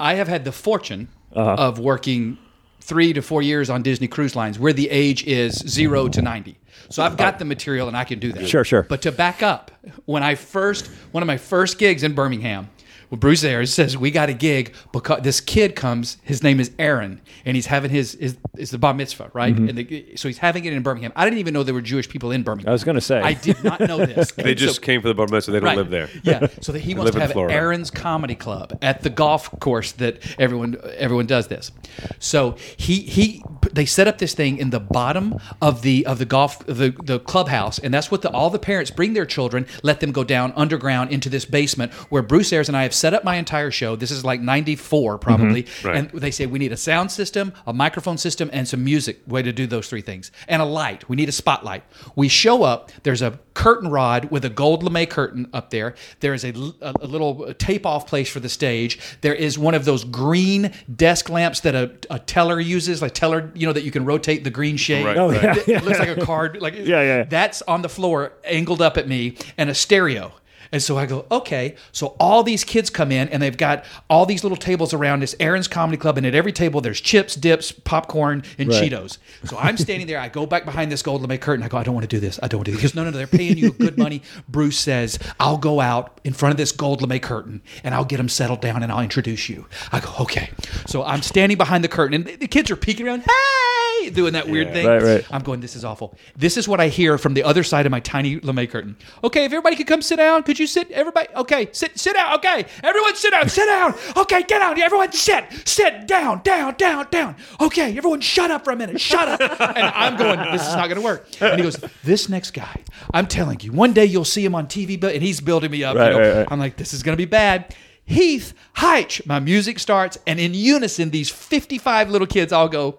I have had the fortune Uh-huh. of working three to four years on Disney Cruise Lines, where the age is zero to ninety. So I've got the material and I can do that. Sure, sure. But to back up, when I first one of my first gigs in Birmingham. Well, Bruce Ayers says we got a gig because this kid comes. His name is Aaron, and he's having his is is the bar mitzvah, right? Mm-hmm. And the, so he's having it in Birmingham. I didn't even know there were Jewish people in Birmingham. I was gonna say. I did not know this. [laughs] They And just so- came for the bar mitzvah. They don't Right. live there. Yeah. So that he [laughs] wants to have Aaron's Comedy Club at the golf course that everyone everyone does this. So he he they set up this thing in the bottom of the of the golf the the clubhouse, and that's what the, all the parents bring their children, let them go down underground into this basement where Bruce Ayers and I have set up my entire show. This is like '94 probably, mm-hmm. Right. and they say we need a sound system, a microphone system, and some music. Way to do those three things, and a light. We need a spotlight. We show up. There's a curtain rod with a gold lame curtain up there. There is a little uh, tape off place for the stage. There is one of those green desk lamps that a, a teller uses, like teller, you know, that you can rotate the green shade. Right, Oh, right. It, it looks like a card. Like Yeah, yeah. That's on the floor, angled up at me, and a stereo. And so I go, okay. So all these kids come in and they've got all these little tables around this Aaron's Comedy Club, and at every table there's chips, dips, popcorn, and Right. Cheetos. So I'm standing there. I go back behind this gold lame curtain. I go, I don't want to do this. I don't want to do this. No, no, no. They're paying you good money. Bruce says, I'll go out in front of this gold lame curtain and I'll get them settled down and I'll introduce you. I go, okay. So I'm standing behind the curtain and the kids are peeking around, hey, doing that weird thing. Right, right. I'm going, this is awful. This is what I hear from the other side of my tiny lame curtain. Okay, if everybody could come sit down, could you sit? Everybody, okay, sit, sit down. Okay, everyone sit down, sit down. Okay, get down. Everyone sit, sit down, down, down, down. Okay, everyone shut up for a minute, shut up. [laughs] And I'm going, this is not going to work. And he goes, this next guy, I'm telling you, one day you'll see him on TV, but and he's building me up. you know. right, right. I'm like, this is going to be bad. Heath Hyche. My music starts, and in unison, these 55 little kids all go, boo!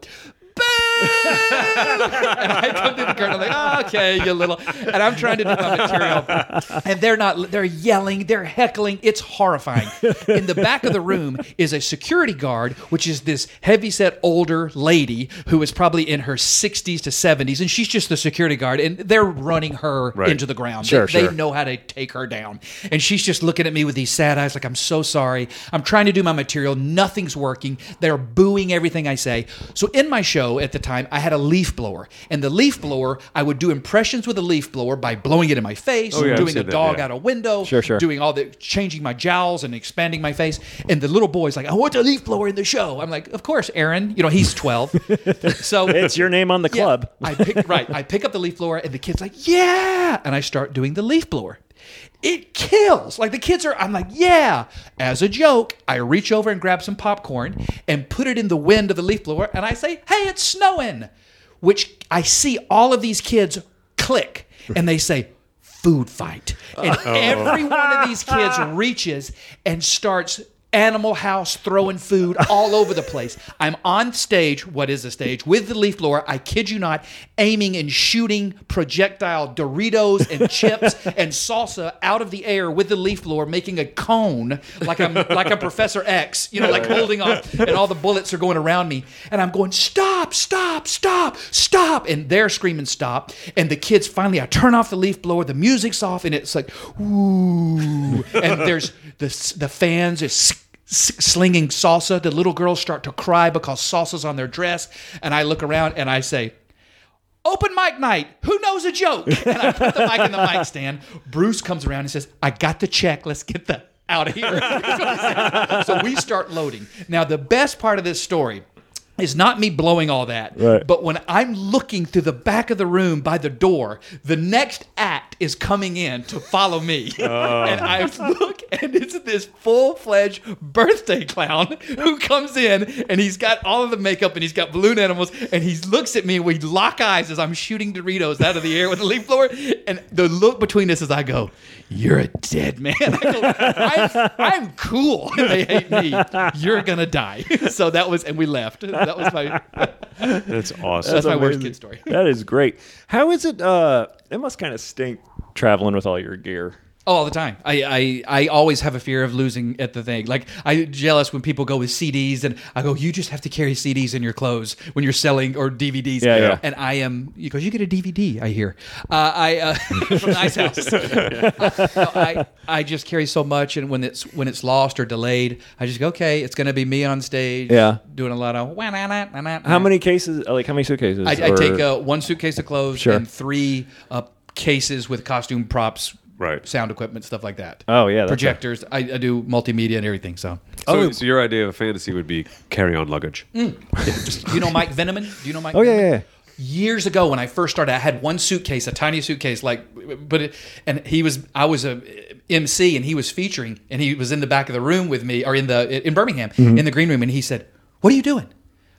And I come through the curtain. I'm like, oh, okay, you little. And I'm trying to do my material, and they're not. They're yelling. They're heckling. It's horrifying. In the back of the room is a security guard, which is this heavy-set older lady who is probably in her 60s to 70s, and she's just the security guard, and they're running her Right. into the ground. Sure, they, sure. they know how to take her down, and she's just looking at me with these sad eyes, like I'm so sorry. I'm trying to do my material. Nothing's working. They're booing everything I say. So in my show at the time, I had a leaf blower, and the leaf blower, I would do impressions with a leaf blower by blowing it in my face, Oh, yeah, doing a that, dog yeah. out a window, Sure, sure. doing all the changing my jowls and expanding my face. And the little boy's like, I want a leaf blower in the show. I'm like, of course, Aaron. You know, he's 12. [laughs] so It's your name on the yeah. club. I pick right. I pick up the leaf blower, and the kid's like, "Yeah!" And I start doing the leaf blower. It kills. Like the kids are. I'm like, "Yeah!" As a joke, I reach over and grab some popcorn and put it in the wind of the leaf blower, and I say, "Hey, it's snowing," which I see all of these kids click, and they say. Food fight. And every one of these kids [laughs] reaches and starts Animal House throwing food all over the place. I'm on stage, what is a stage, with the leaf blower. I kid you not, aiming and shooting projectile Doritos and chips [laughs] and salsa out of the air with the leaf blower, making a cone like I'm like I'm Professor X, you know, like holding on, and all the bullets are going around me, and I'm going stop, stop, stop, stop, and they're screaming stop, and the kids finally, I turn off the leaf blower, the music's off, and it's like ooh, and there's the the fans is slinging salsa. The little girls start to cry because salsa's on their dress, and I look around and I say. Open mic night. Who knows a joke? [laughs] And I put the mic in the mic stand. Bruce comes around and says, I got the check. Let's get the out of here. [laughs] so we start loading. Now, the best part of this story is not me blowing all that, Right. but when I'm looking through the back of the room by the door, the next act is coming in to follow me. [laughs] [laughs] and I look, and it's this full fledged birthday clown who comes in, and he's got all of the makeup and he's got balloon animals, and he looks at me, and we lock eyes as I'm shooting Doritos out of the air with a leaf blower. And the look between us as I go, You're a dead man. I I'm cool. [laughs] they hate me. You're going to die. so that was, and we left. That was my, That's awesome. that's my worst kid story. That is great. How is it? Uh, it must kind of stink traveling with all your gear. Oh, all the time. I, I I always have a fear of losing at the thing. Like I jealous when people go with CDs, and I go, you just have to carry CDs in your clothes when you're selling or DVDs. Yeah, yeah. And I am. because you get a DVD. I hear. Uh, I uh, [laughs] from Nice House. [laughs] No, I I just carry so much, and when it's when it's lost or delayed, I just go, okay, it's going to be me on stage. Yeah. doing a lot of. How many cases? Like how many suitcases? I, I or- take uh, one suitcase of clothes Sure. and three uh, cases with costume props, Right. sound equipment, stuff like that. Oh, yeah, that's projectors. I, I do multimedia and everything. So, So, so your idea of a fantasy would be carry-on luggage. do you know Mike Veneman? Do you know Mike? Oh yeah, yeah. yeah. Years ago, when I first started, I had one suitcase, a tiny suitcase, like, but it, and he was, I was a MC, and he was featuring, and he was in the back of the room with me, or in the in Birmingham, Mm-hmm. in the green room, and he said, "What are you doing?"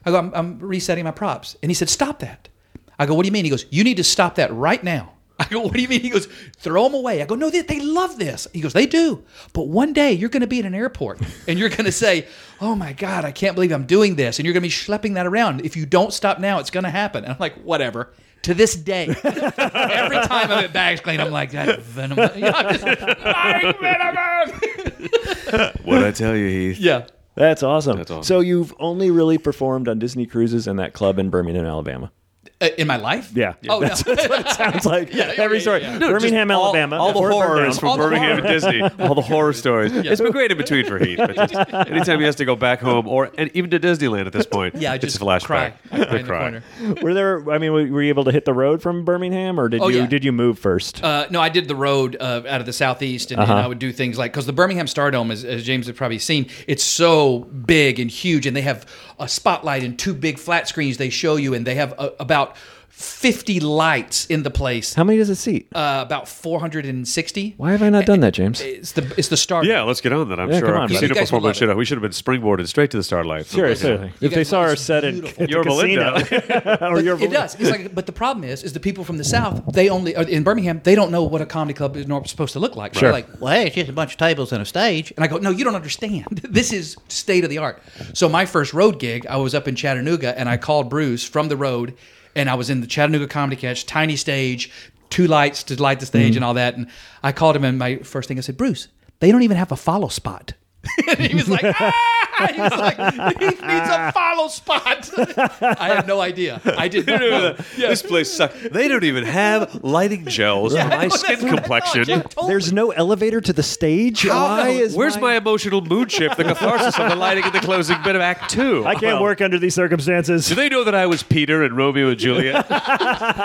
I go, I'm, "I'm resetting my props," and he said, "Stop that." I go, "What do you mean?" He goes, "You need to stop that right now." [laughs] I go, "What do you mean?" He goes, "Throw them away." I go, "No, they, they love this." He goes, "They do, but one day you're going to be at an airport [laughs] and you're going to say." Oh my God, I can't believe I'm doing this. And you're going to be schlepping that around. If you don't stop now, it's going to happen. And I'm like, whatever. To this day, [laughs] every time I'm at Bags Clean, I'm like, that venom. You know, I'm just, Mike Veneman! What I tell you, Heath? yeah. That's awesome. That's awesome. So you've only really performed on Disney cruises and that club in Birmingham, Alabama. Uh, in my life? Yeah. Oh, no. That's what it sounds [laughs] like yeah, every yeah, story. yeah. No, Birmingham, all- Alabama. All, the before it horrors from All Birmingham horrors. and Disney. [laughs] All the horror stories. It's been great in between for Heath. But just [laughs] anytime he has to go back home or and even to Disneyland at this point, Yeah, I it's just a flashback. cry. I cry The in the corner. Were there? I mean, were were you able to hit the road from Birmingham, or did Oh, you yeah. did you move first? Uh, no, I did the road uh, out of the southeast, and, and I would do things like because the Birmingham Stardome, as, as James has probably seen, it's so big and huge, and they have a spotlight and two big flat screens they show you, and they have uh, about fifty lights in the place. How many does it seat? Uh, about four hundred and sixty. Why have I not done that, James? It's the it's the Stardome. Yeah, let's get on that. I'm Yeah, sure come on, our buddy. casino You guys would performance love should have. We should have been springboarded straight to the Starlight. Seriously, if they guys saw love our it's set in, beautiful. at the You're casino, [laughs] or But you're it does. It's like, but the problem is, is the people from the South, they only or in Birmingham, they don't know what a comedy club is nor- supposed to look like. So Sure. They're like, well, hey, it's just a bunch of tables and a stage. And I go, no, you don't understand. [laughs] This is state of the art. So my first road gig, I was up in Chattanooga, and I called Bruce from the road, and I was in the Chattanooga Comedy Catch, tiny stage, two lights to light the stage and all that. And I called him, and my first thing I said, Bruce, they don't even have a follow spot. [laughs] and he was like, ah! [laughs] [laughs] He was like, he needs a follow spot. [laughs] I had no idea. I did not know. Yeah. [laughs] This place sucks. They don't even have lighting gels for my skin complexion. Yeah, totally. There's no elevator to the stage. Why is Where's my emotional mood shift, the catharsis of the lighting in the closing bit of Act Two? I can't work under these circumstances. Do they know that I was Peter and Romeo and Juliet?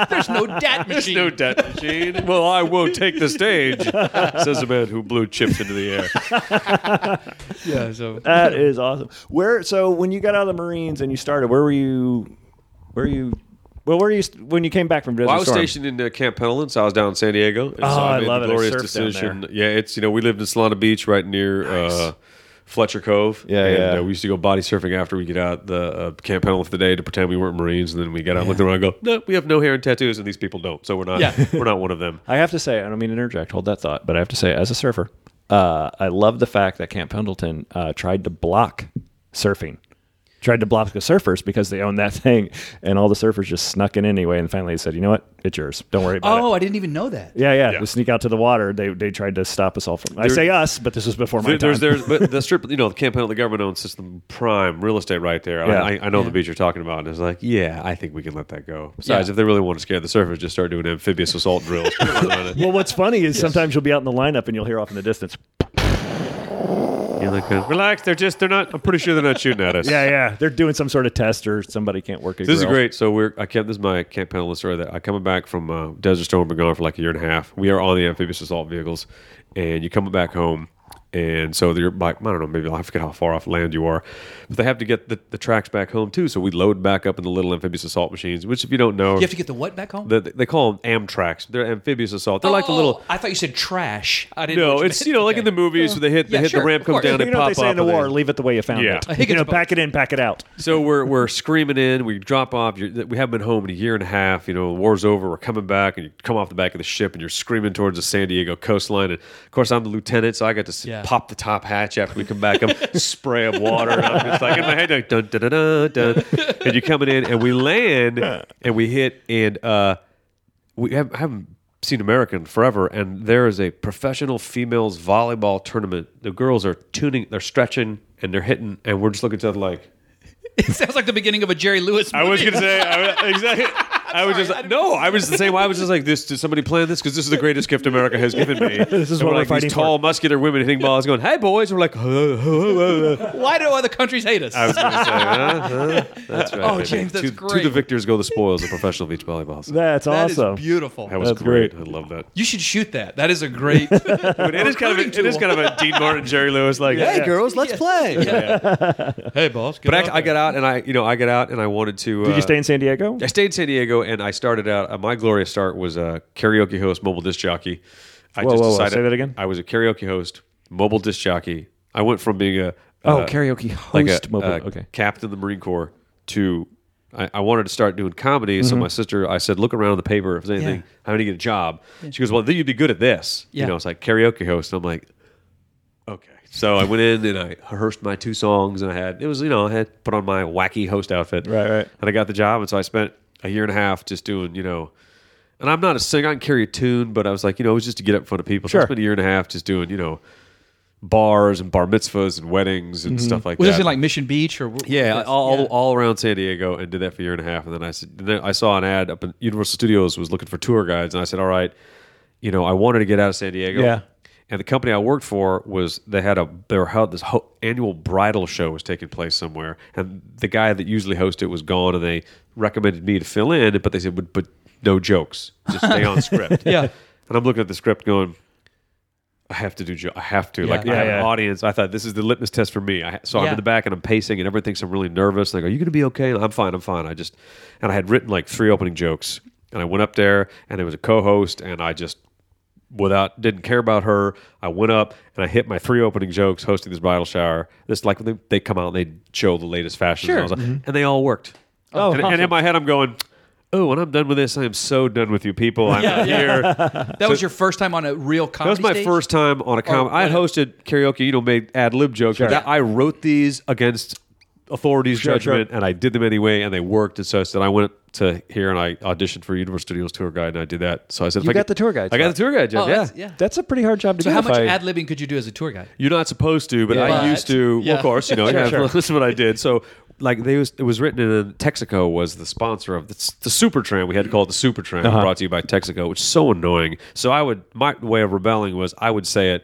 There's no dat There's machine. no debt machine. Well, I won't take the stage, says a man who blew chips into the air. yeah, so That is awesome. Where? So when you got out of the Marines and you started, where were you? Where were you? Well, where were you when you came back from Desert Well, I was Storm? stationed in uh, Camp Pendleton, so I was down in San Diego. And so Oh, I love the it. Glorious decision. Yeah, it's you know we lived in Solana Beach, right near uh, Fletcher Cove. Yeah, and, yeah. Uh, we used to go body surfing after we get out the uh, Camp Pendleton for the day to pretend we weren't Marines, and then we get out, and look around, and go, no, we have no hair and tattoos, and these people don't, so we're not. Yeah. we're not one of them. [laughs] I have to say, I don't mean to interject. Hold that thought, but I have to say, as a surfer, uh, I love the fact that Camp Pendleton uh, tried to block surfing. Tried to block the surfers because they owned that [laughs] thing, and all the surfers just snuck in anyway. And finally, they said, "You know what? It's yours. Don't worry about it." Oh, I didn't even know that. Yeah, yeah, Yeah. To sneak out to the water, they they tried to stop us all from. I say us, but this was before my There- there's, time. there's, but [laughs] the strip, you know, the campaign Pendleton, the government owns system prime real estate right there. Yeah. I, I know Yeah. the beach you're talking about, and it's like, yeah, I think we can let that go. Besides, Yeah. if they really want to scare the surfers, just start doing amphibious assault drills. [laughs] well, what's funny is sometimes you'll be out in the lineup and you'll hear off in the distance. You're like, relax. They're just, they're not. I'm pretty sure they're not shooting at us. Yeah, yeah, they're doing some sort of test or somebody can't work. A This is grill. great. So we're I kept this is my Camp Pendleton story that I coming back from uh, Desert Storm. Been gone for like a year and a half. We are on the amphibious assault vehicles, and you coming back home, and so you're like I don't know maybe I forget how far off land you are, but they have to get the, the tracks back home too. So we load back up in the little amphibious assault machines, which if you don't know, You have to get the what back home? the, they call them Amtracs. They're amphibious assault. They're like the Oh, little. I thought you said trash. I didn't. know No, it's you know like in the movies where they hit they Yeah, hit sure, the ramp of comes course. down You and know what pop they say up in the war: leave it the way you found Yeah. it. [laughs] I think you know, pack it in, pack it out. So we're we're screaming in. We drop off. You're, we haven't been home in a year and a half. You know, the war's over. We're coming back, and you come off the back of the ship, and you're screaming towards the San Diego coastline. And of course, I'm the lieutenant, so I got to s- Yeah. pop the top hatch after we come back. I'm [laughs] spray of water, and I'm just like in my head, like dun dun dun dun. dun. And you're coming in, and we land, and we hit, and uh, we have, haven't seen American forever, and there is a professional females volleyball tournament. The girls are tuning, they're stretching, and they're hitting, and we're just looking at each other like. [laughs] It sounds like the beginning of a Jerry Lewis. Movie. I was gonna say I, exactly. [laughs] I was just no. I was the same. way. I was just like this. Did somebody plan this? Because this is the greatest gift America has given me. [laughs] this is and what we're we're like these tall, muscular women hitting balls, going, "Hey boys!" We're like. [laughs] Why do other countries hate us? I was gonna say, [laughs] huh, huh. that's right. Oh, baby. James, that's to, great. To the victors go the spoils of professional beach volleyball. That's That is awesome. beautiful. That was That's great. great. I love that. You should shoot that. That is a great. But it is kind of a, it is kind of a Dean Martin, Jerry Lewis like, "Hey girls, let's play." hey, boss. But I, I got out and I, you know, I got out and I wanted to. Did uh, you stay in San Diego? I stayed in San Diego and I started out. Uh, my glorious start was a karaoke host, mobile disc jockey. I Whoa, just whoa, whoa. decided Say that again? I was a karaoke host, mobile disc jockey. I went from being a Oh, uh, karaoke host. like a mobile. uh, okay. captain of the Marine Corps to. I, I wanted to start doing comedy, Mm-hmm. so my sister, I said, look around in the paper if there's anything. Yeah. How do you get a job? She goes, well, then you'd be good at this. Yeah. You know, it's like karaoke host. And I'm like, okay. So I went in and I rehearsed my two songs, and I had it was you know I had put on my wacky host outfit, Right, right. and I got the job, and so I spent a year and a half just doing you know. And I'm not a singer; I can carry a tune, but I was like, you know, it was just to get up in front of people. So I spent a year and a half just doing, you know, bars and bar mitzvahs and weddings and mm-hmm. stuff like Was that. this in like Mission Beach or? Yeah, all, yeah. all around San Diego, and did that for a year and a half. And then I said, then I saw an ad up in Universal Studios was looking for tour guides, and I said, all right, you know, I wanted to get out of San Diego. Yeah. And the company I worked for was they had a they were held this ho- annual bridal show was taking place somewhere, and the guy that usually hosted it was gone, and they recommended me to fill in, but they said, but, but no jokes, just stay on script. [laughs] Yeah. And I'm looking at the script going. I have to do. Jo- I have to. Like Yeah. I have Yeah, an audience. I thought this is the litmus test for me. I, so I'm in the back and I'm pacing, and everyone thinks I'm really nervous. Like, are you going to be okay? And I'm fine. I'm fine. I just and I had written like three opening jokes, and I went up there, and there was a co-host, and I just without didn't care about her. I went up and I hit my three opening jokes hosting this bridal shower. This like they, they come out and they show the latest fashions, Sure. and, like- mm-hmm. and they all worked. Oh, and, and in my head, I'm going. Oh, when I'm done with this, I am so done with you people. I'm out here. [laughs] That was your first time on a real comedy. That was my stage? first time on a comedy. I had hosted karaoke, you know, made ad lib jokes. Sure. that- I wrote these against authorities' Sure, judgment, sure. and I did them anyway, and they worked. And so I said, I went to here and I auditioned for Universal Studios tour guide, and I did that. So I said, if You I got could- the tour guide I got the tour guide Oh, job. yeah. that's- yeah. That's a pretty hard job to So do. how much I- ad libbing could you do as a tour guide? You're not supposed to, but Yeah. I But- used to. Well, of course, you know. [laughs] Sure, yeah, sure. [laughs] This is what I did. So, like, they was it was written in Texaco was the sponsor of the, the Super Tram. We had to call it the Super Tram. Uh-huh. Brought to you by Texaco, which is so annoying. So I would my way of rebelling was I would say it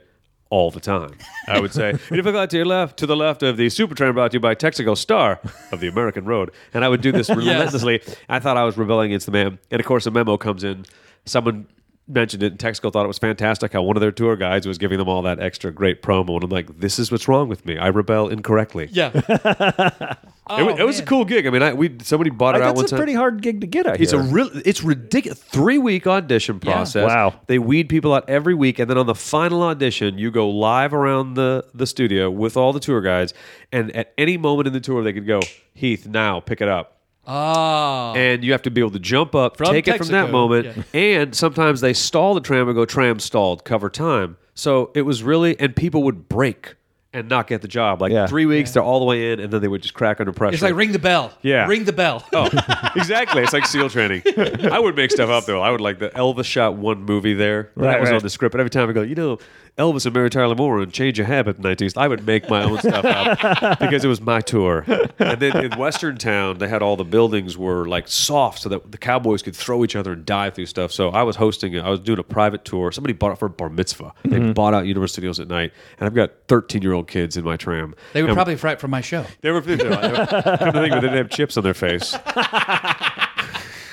all the time. I would say, [laughs] and if I got to your left, to the left of the Super Tram brought to you by Texaco Star of the American Road, and I would do this [laughs] relentlessly. I thought I was rebelling against the man, and of course, a memo comes in. Someone mentioned it, and Texaco thought it was fantastic how one of their tour guides was giving them all that extra great promo, and I'm like, this is what's wrong with me. I rebel incorrectly. Yeah. [laughs] it, was, it was a oh, cool gig. I mean, I, we somebody bought it out That's one a time. pretty hard gig to get. I It's a real. It's ridiculous. Three week audition Yeah. process. Wow. They weed people out every week, and then on the final audition, you go live around the the studio with all the tour guides, and at any moment in the tour, they could go, Heath, now pick it up. Oh. And you have to be able to jump up, From take it from that moment, yeah. and sometimes they stall the tram and go tram stalled, cover time. So it was really, and people would break and not get the job. Like Yeah. three weeks, they're all the way in, and then they would just crack under pressure. It's like ring the bell. Yeah. Ring the bell. Oh, exactly. It's like SEAL training. [laughs] I would make stuff up though. I would like the Elvis shot one movie there. Right, that was right. on the script. But every time I go, you know, Elvis and Mary Tyler Moore and Change of Habit in the 19th, I would make my own stuff up [laughs] because it was my tour. And then in Western Town, they had all the buildings were like soft so that the cowboys could throw each other and dive through stuff. So I was hosting it. I was doing a private tour. Somebody bought it for a bar mitzvah. They Mm-hmm. bought out Universal Studios at night. And I've got 13 year old kids in my tram. They were And- probably fright from my show. they were, they were come to think, but they didn't have chips on their face. [laughs]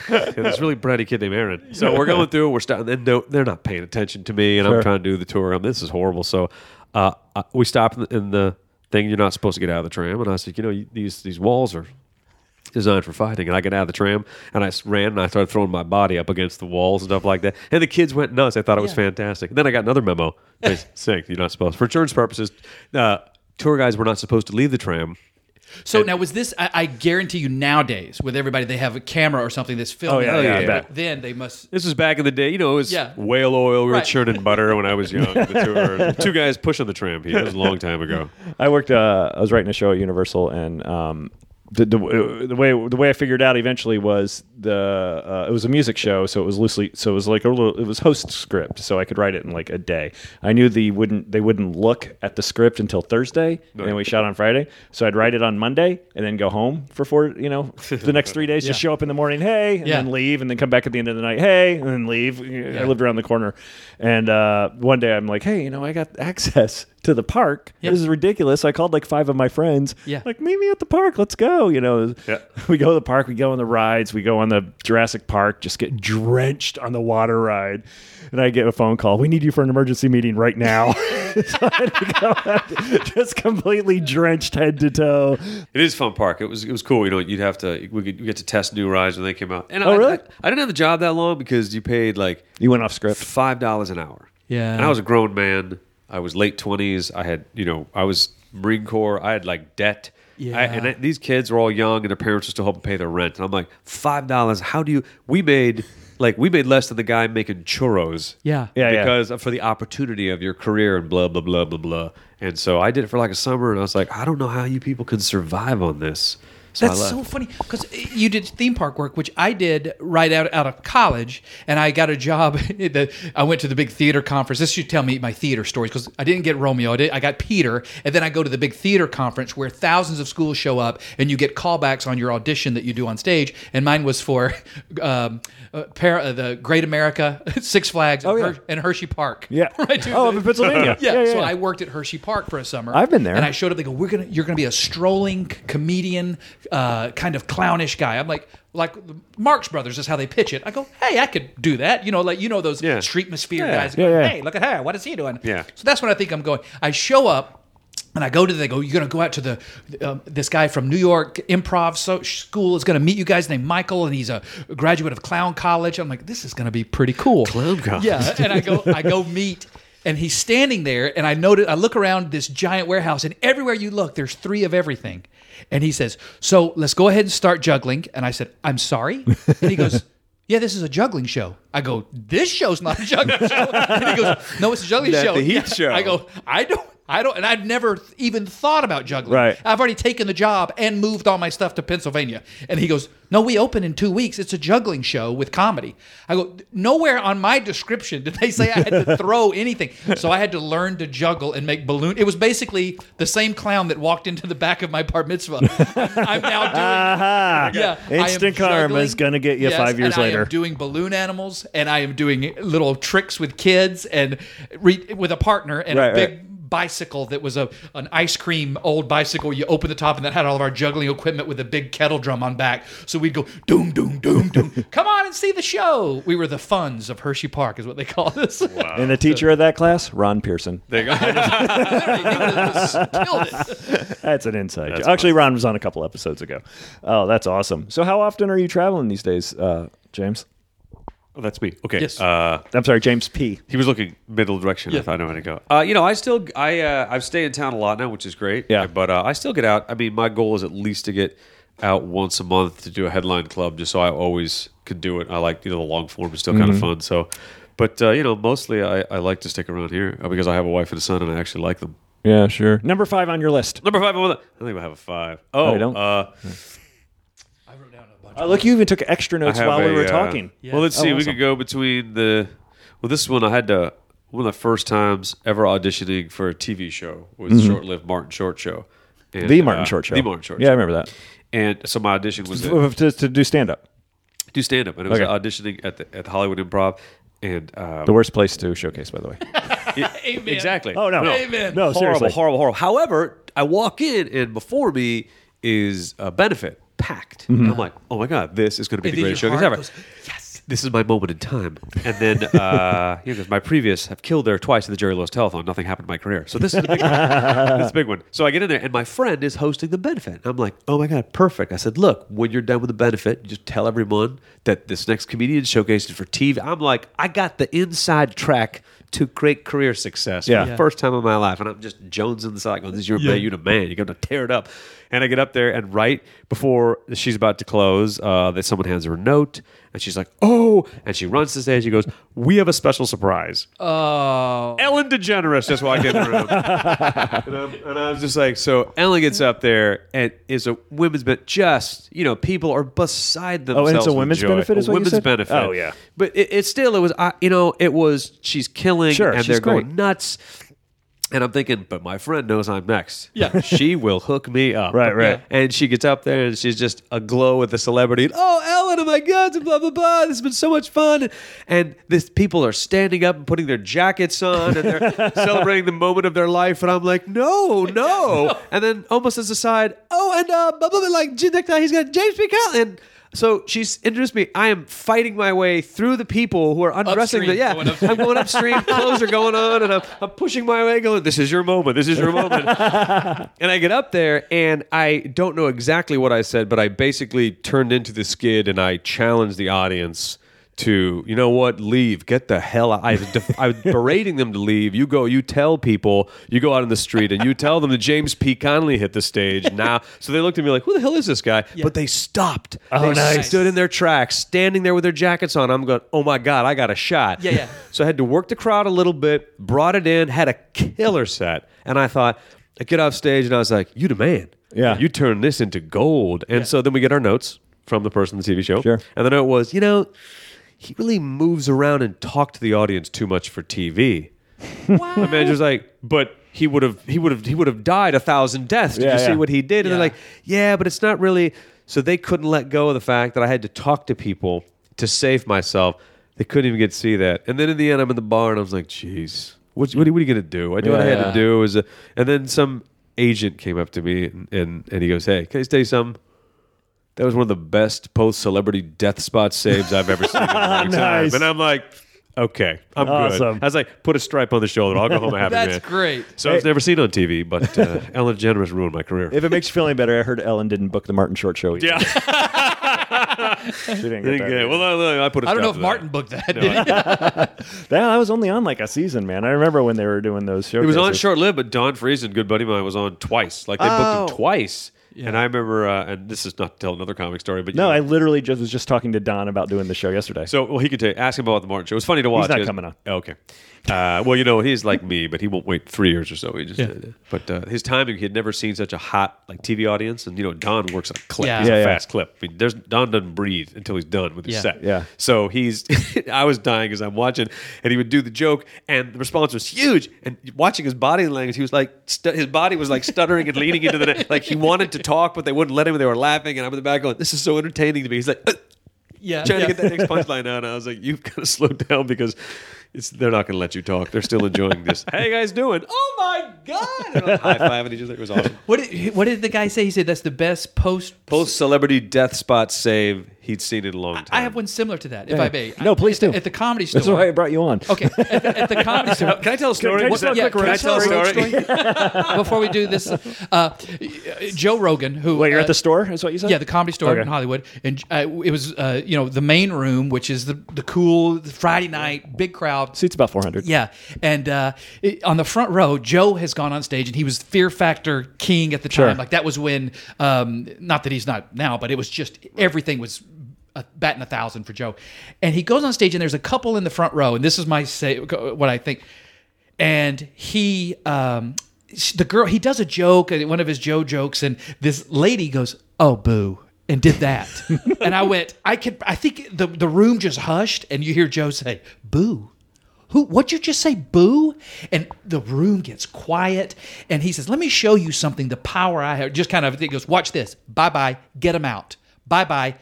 Yeah, this really bratty kid named Aaron. So we're going through. We're starting. And no, they're not paying attention to me, and I'm trying to do the tour. I'm, this is horrible. So uh, uh, we stopped in the, in the thing. You're not supposed to get out of the tram, and I said, you know, you- these these walls are designed for fighting. And I get out of the tram, and I ran, and I started throwing my body up against the walls and stuff like that. And the kids went nuts. They thought it was Yeah. fantastic. And then I got another memo that [laughs] saying you're not supposed, for insurance purposes, uh, tour guides were not supposed to leave the tram. So now was this? I, I guarantee you nowadays with everybody they have a camera or something that's filming. Oh, yeah, yeah, I But. Then they must. This was back in the day. You know, it was Yeah. whale oil. We were Right. churning butter when I was young. [laughs] The tour. Two guys pushing the tram. That was a long time ago. I worked. Uh, I was writing a show at Universal, and um, the, the the way the way I figured out eventually was the uh, it was a music show, so it was loosely so it was like a little it was host script, so I could write it in like a day. I knew they wouldn't they wouldn't look at the script until Thursday, and then we shot on Friday, so I'd write it on Monday and then go home for four you know the next three [laughs] days. Just show up in the morning, hey, and Yeah. then leave, and then come back at the end of the night, hey, and then leave. I lived around the corner, and uh, one day I'm like, hey, you know, I got access to the park. Yeah. This is ridiculous. I called like five of my friends. Yeah. Like, meet me at the park. Let's go. You know, Yeah. [laughs] we go to the park. We go on the rides. We go on the Jurassic Park. Just get drenched on the water ride. And I get a phone call. We need you for an emergency meeting right now. [laughs] so I had to go out, just completely drenched head to toe. It is fun park. It was it was cool. You know, you'd have to we could get to test new rides when they came out. And Oh, I, really? I, I didn't have the job that long because you paid like You went off script. five dollars an hour. Yeah. and I was a grown man. I was late twenties. I had you know I was Marine Corps. I had like debt. Yeah. I, and I, these kids were all young, and their parents were still helping pay their rent. And I'm like, five dollars? How do you? We made like we made less than the guy making churros. Yeah. Yeah, yeah. because for the opportunity of your career and blah blah blah blah blah. And so I did it for like a summer, and I was like, I don't know how you people can survive on this. So That's so funny because you did theme park work, which I did right out, out of college, and I got a job. [laughs] the, I went to the big theater conference. This should tell me my theater stories because I didn't get Romeo. I, did, I got Peter, and then I go to the big theater conference where thousands of schools show up, and you get callbacks on your audition that you do on stage. And mine was for [laughs] um, uh, para, uh, the Great America, [laughs] Six Flags, and, Oh, yeah. Her- and Hershey Park. Yeah. right. Oh, in Pennsylvania. Yeah, Yeah, yeah, so. I worked at Hershey Park for a summer. I've been there. and I showed up. They go, "We're gonna, you're gonna be a strolling comedian, uh, kind of clownish guy." I'm like, like Marx Brothers is how they pitch it. I go, "Hey, I could do that." You know, like you know those Yeah. streetmosphere Yeah. guys. Go, yeah. Hey, look at her. What is he doing? Yeah. So that's when I think I'm going. I show up. And I go to they go. You're gonna go out to the um, this guy from New York Improv so, School is gonna meet you guys named Michael, and he's a graduate of Clown College. I'm like, this is gonna be pretty cool. Clown College. Yeah, and I go I go [laughs] meet and he's standing there and I notice I look around this giant warehouse and everywhere you look there's three of everything. And he says, "So, let's go ahead and start juggling." And I said, "I'm sorry." And he goes, [laughs] "Yeah, this is a juggling show." I go, "This show's not a juggling [laughs] show." And he goes, "No, it's a juggling Not show." the Heath show. I go, "I don't I don't, and I'd never even thought about juggling. Right. I've already taken the job and moved all my stuff to Pennsylvania. And he goes, No, we open in two weeks. It's a juggling show with comedy. I go, Nowhere on my description did they say I had to [laughs] throw anything. So I had to learn to juggle and make balloon. It was basically the same clown that walked into the back of my bar mitzvah. [laughs] I'm now doing. Aha. Yeah, Instant karma is going to get you Yes, five years and I later. am doing balloon animals, and I am doing little tricks with kids, and re- with a partner, and Right, a big right. Bicycle that was a an ice cream old bicycle. You open the top, and that had all of our juggling equipment with a big kettle drum on back. So we'd go doom doom doom doom. [laughs] Come on and see the show. We were the funds of Hershey Park, is what they call us. [laughs] and the teacher of that class, Ron Pearson. There you go. [laughs] Killed it. That's an inside joke. Actually, Ron was on a couple episodes ago. Oh, that's awesome. So, how often are you traveling these days, uh, James? Oh, that's me. Okay. Yes. Uh, I'm sorry, James P. he was looking middle direction. Yeah. If I know where to go. Uh, you know, I still I uh, I stay in town a lot now, which is great. Yeah. But uh, I still get out. I mean, my goal is at least to get out once a month to do a headline club, just so I always could do it. I like you know the long form is still kind of fun. So But uh, you know, mostly I, I like to stick around here uh, because I have a wife and a son, and I actually like them. Yeah, sure. Number five on your list. Number five, I'm on the- I think I have a five. Oh, you don't? Uh, I wrote down a bunch. Uh, look, you even took extra notes have while we were uh, talking. Well, let's see. Oh, we awesome. could go between the. Well, this one I had to. One of the first times ever auditioning for a TV show was the short-lived Martin Short show. And, Mm-hmm. The Martin uh, Short Show. The Martin Short Show. Yeah, I Show. remember that. And so my audition was to To, to do stand up. do stand-up, and it was Okay. auditioning at the at the Hollywood Improv. And um, The worst place to showcase, by the way. [laughs] Amen. exactly. Oh, no. Amen. No, horrible, seriously. horrible, horrible. However, I walk in and before me is a benefit packed. Mm-hmm. And I'm like, oh my god, this is going to be And the greatest your showcase heart ever. goes, yes. This is my moment in time. And then, uh, you know, 'cause my previous have killed there twice in the Jerry Lewis telethon. Nothing happened to my career. So this is the big one. this is a big one. So I get in there, and my friend is hosting the benefit. I'm like, oh my God, perfect. I said, look, when you're done with the benefit, you just tell everyone that this next comedian showcase is for TV. I'm like, I got the inside track to great career success Yeah. for the Yeah. first time in my life. And I'm just jonesing the side going, this is your man, you're the man. You're going to tear it up. And I get up there, and right before she's about to close, uh, that someone hands her a note, and she's like, "Oh!" And she runs to the stage. She goes, "We have a special surprise." Oh. Ellen DeGeneres just walked in the room, and, I'm- and I was just like, "So Ellen gets up there and is a women's benefit. Just you know, people are beside themselves. Oh, and it's a women's joy. benefit, is a what you women's said? benefit. Oh, yeah. but it, it still it was I you know it was she's killing Sure, and she's they're great. going nuts. And I'm thinking, but my friend knows I'm next. Yeah. [laughs] she will hook me up. Right, right. Yeah. And she gets up there and she's just aglow with the celebrity. Oh, Ellen, oh my God, blah, blah, blah. This has been so much fun. And this people are standing up and putting their jackets on and they're [laughs] celebrating the moment of their life. And I'm like, [laughs] no, no. And then almost as a side, oh, and uh, blah, blah, blah, like, Jim next he's got James P. Callahan. So she's introduced me. I am fighting my way through the people who are undressing. Upstream, the, yeah, going. I'm going upstream. [laughs] Clothes are going on, and I'm, I'm pushing my way, going, "This is your moment. This is your moment." [laughs] And I get up there and I don't know exactly what I said, but I basically turned into the skid and I challenged the audience to, you know what, leave, get the hell out. I was, def- I was [laughs] berating them to leave. You go, you tell people, you go out in the street and you tell them that James P. Connolly hit the stage [laughs] now. So they looked at me like, who the hell is this guy? But they stopped. Oh, they nice. stood in their tracks, standing there with their jackets on. I'm going, oh my God, I got a shot. Yeah, yeah. [laughs] So I had to work the crowd a little bit, brought it in, had a killer set. And I thought, I get off stage and I was like, you the man. Yeah. You turn this into gold. And so then we get our notes from the person on the TV show. Sure. And the note was, you know, he really moves around and talks to the audience too much for TV. The manager's like, but he would have he would have he would have died a thousand deaths. Did Yeah, you see yeah. what he did? And Yeah. they're like, yeah, but it's not really. So they couldn't let go of the fact that I had to talk to people to save myself. They couldn't even get to see that. And then in the end, I'm in the bar and I was like, jeez, what, what, are- what are you going to do? I did what I had Yeah. to do. It was a, and then some agent came up to me and, and, and he goes, hey, can I tell you something? That was one of the best post celebrity death spot saves I've ever seen in a long [laughs] Nice. time. And I'm like, okay, I'm Awesome. good. I was like, put a stripe on the shoulder. I'll go home and have a happy That's man. great. So I was never seen on TV, but uh, [laughs] Ellen DeGeneres ruined my career. If it makes you feel any better, I heard Ellen didn't book the Martin Short show. Either. yeah. [laughs] she didn't get that. okay. Well, no, no, I put a I don't know if Martin that. booked that. did he? That, that was only on like a season, man. I remember when they were doing those shows. It was on short lived, but Don Friesen, good buddy of mine, was on twice. Like they booked Oh. him twice. And I remember, uh, and this is not to tell another comic story, but No, know, I literally just was just talking to Don about doing the show yesterday. So, well, he could tell you, ask him about the Martin show. It was funny to watch. not 'cause- coming on. Okay. Uh, well, you know, he's like me, but he won't wait three years or so. He just, Yeah. uh, but uh, his timing, he had never seen such a hot like TV audience, and you know, Don works on a clip. Yeah. He's Yeah, a yeah. fast clip. I mean, there's Don doesn't breathe until he's done with his Yeah. set. Yeah. So he's, [laughs] I was dying as I'm watching, and he would do the joke, and the response was huge. And watching his body language, he was like, stu- his body was like stuttering and leaning into the, net, like he wanted to talk, but they wouldn't let him. They were laughing, and I'm in the back going, "This is so entertaining to me." He's like. "Uh, yeah. trying yeah. to get that next [laughs] punchline out. And I was like, you've got to slow down because it's they're not going to let you talk. They're still enjoying this. [laughs] How you guys doing? Oh my god! [laughs] And I'm high fiving each other. It was awesome. What did, what did the guy say? He said that's the best post. Post celebrity death spot save he'd seen it a long time. I have one similar to that, if I may. No, please at, do. At the comedy store. That's why I brought you on. Okay, at the, at the comedy [laughs] store. Can I tell a story? Can I just Yeah, can I tell a story? story [laughs] before we do this? Uh, Joe Rogan, who Wait, you're uh, at the store? Is what you said? Yeah, the comedy store Okay. in Hollywood, and uh, it was uh, you know the main room, which is the the cool Friday night big crowd. seats about 400. Yeah, and uh, it- on the front row, Joe has gone on stage, and he was Fear Factor king at the Sure. time. Like that was when, um, not that he's not now, but it was just everything was a, batting a thousand for Joe. And he goes on stage, and there's a couple in the front row, and this is my say what I think. And he, um, the girl, he does a joke, one of his Joe jokes, and this lady goes, "Oh, boo." And did that, [laughs] and I went. I could. I think the the room just hushed, and you hear Joe say, "Boo." Who? What'd you just say? Boo! And the room gets quiet, and he says, "Let me show you something. The power I have." Just kind of, goes, "Watch this. Bye bye. Get him out. Bye bye."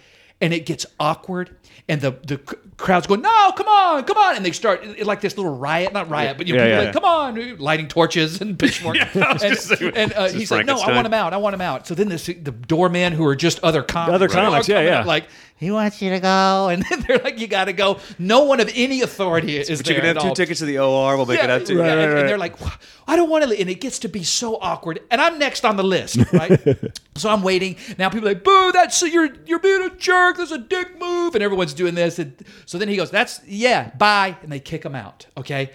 And it gets awkward, and the the crowd's going, "No, come on, come on!" And they start it- like this little riot, not riot, but you know, Yeah, people yeah, like, "Come on!" lighting torches and [laughs] pitchforks. and saying, and uh, he's like, "No, I want him out. I want him out." So then this, the doorman who are just other comics, Other comics, yeah, yeah. Like he wants you to go, [laughs] and then they're like, "You got to go." No one of any authority is But there. you can have two all. tickets to the OR. We'll make it up to you. yeah, Right, and, right, and they're like, I don't want to, and it gets to be so awkward. And I'm next on the list, [laughs] right? so I'm waiting. Now people are like, boo, that's you're you're being a jerk. That's a dick move, and everyone's doing this. And so then he goes, that's yeah, bye, and they kick him out. Okay.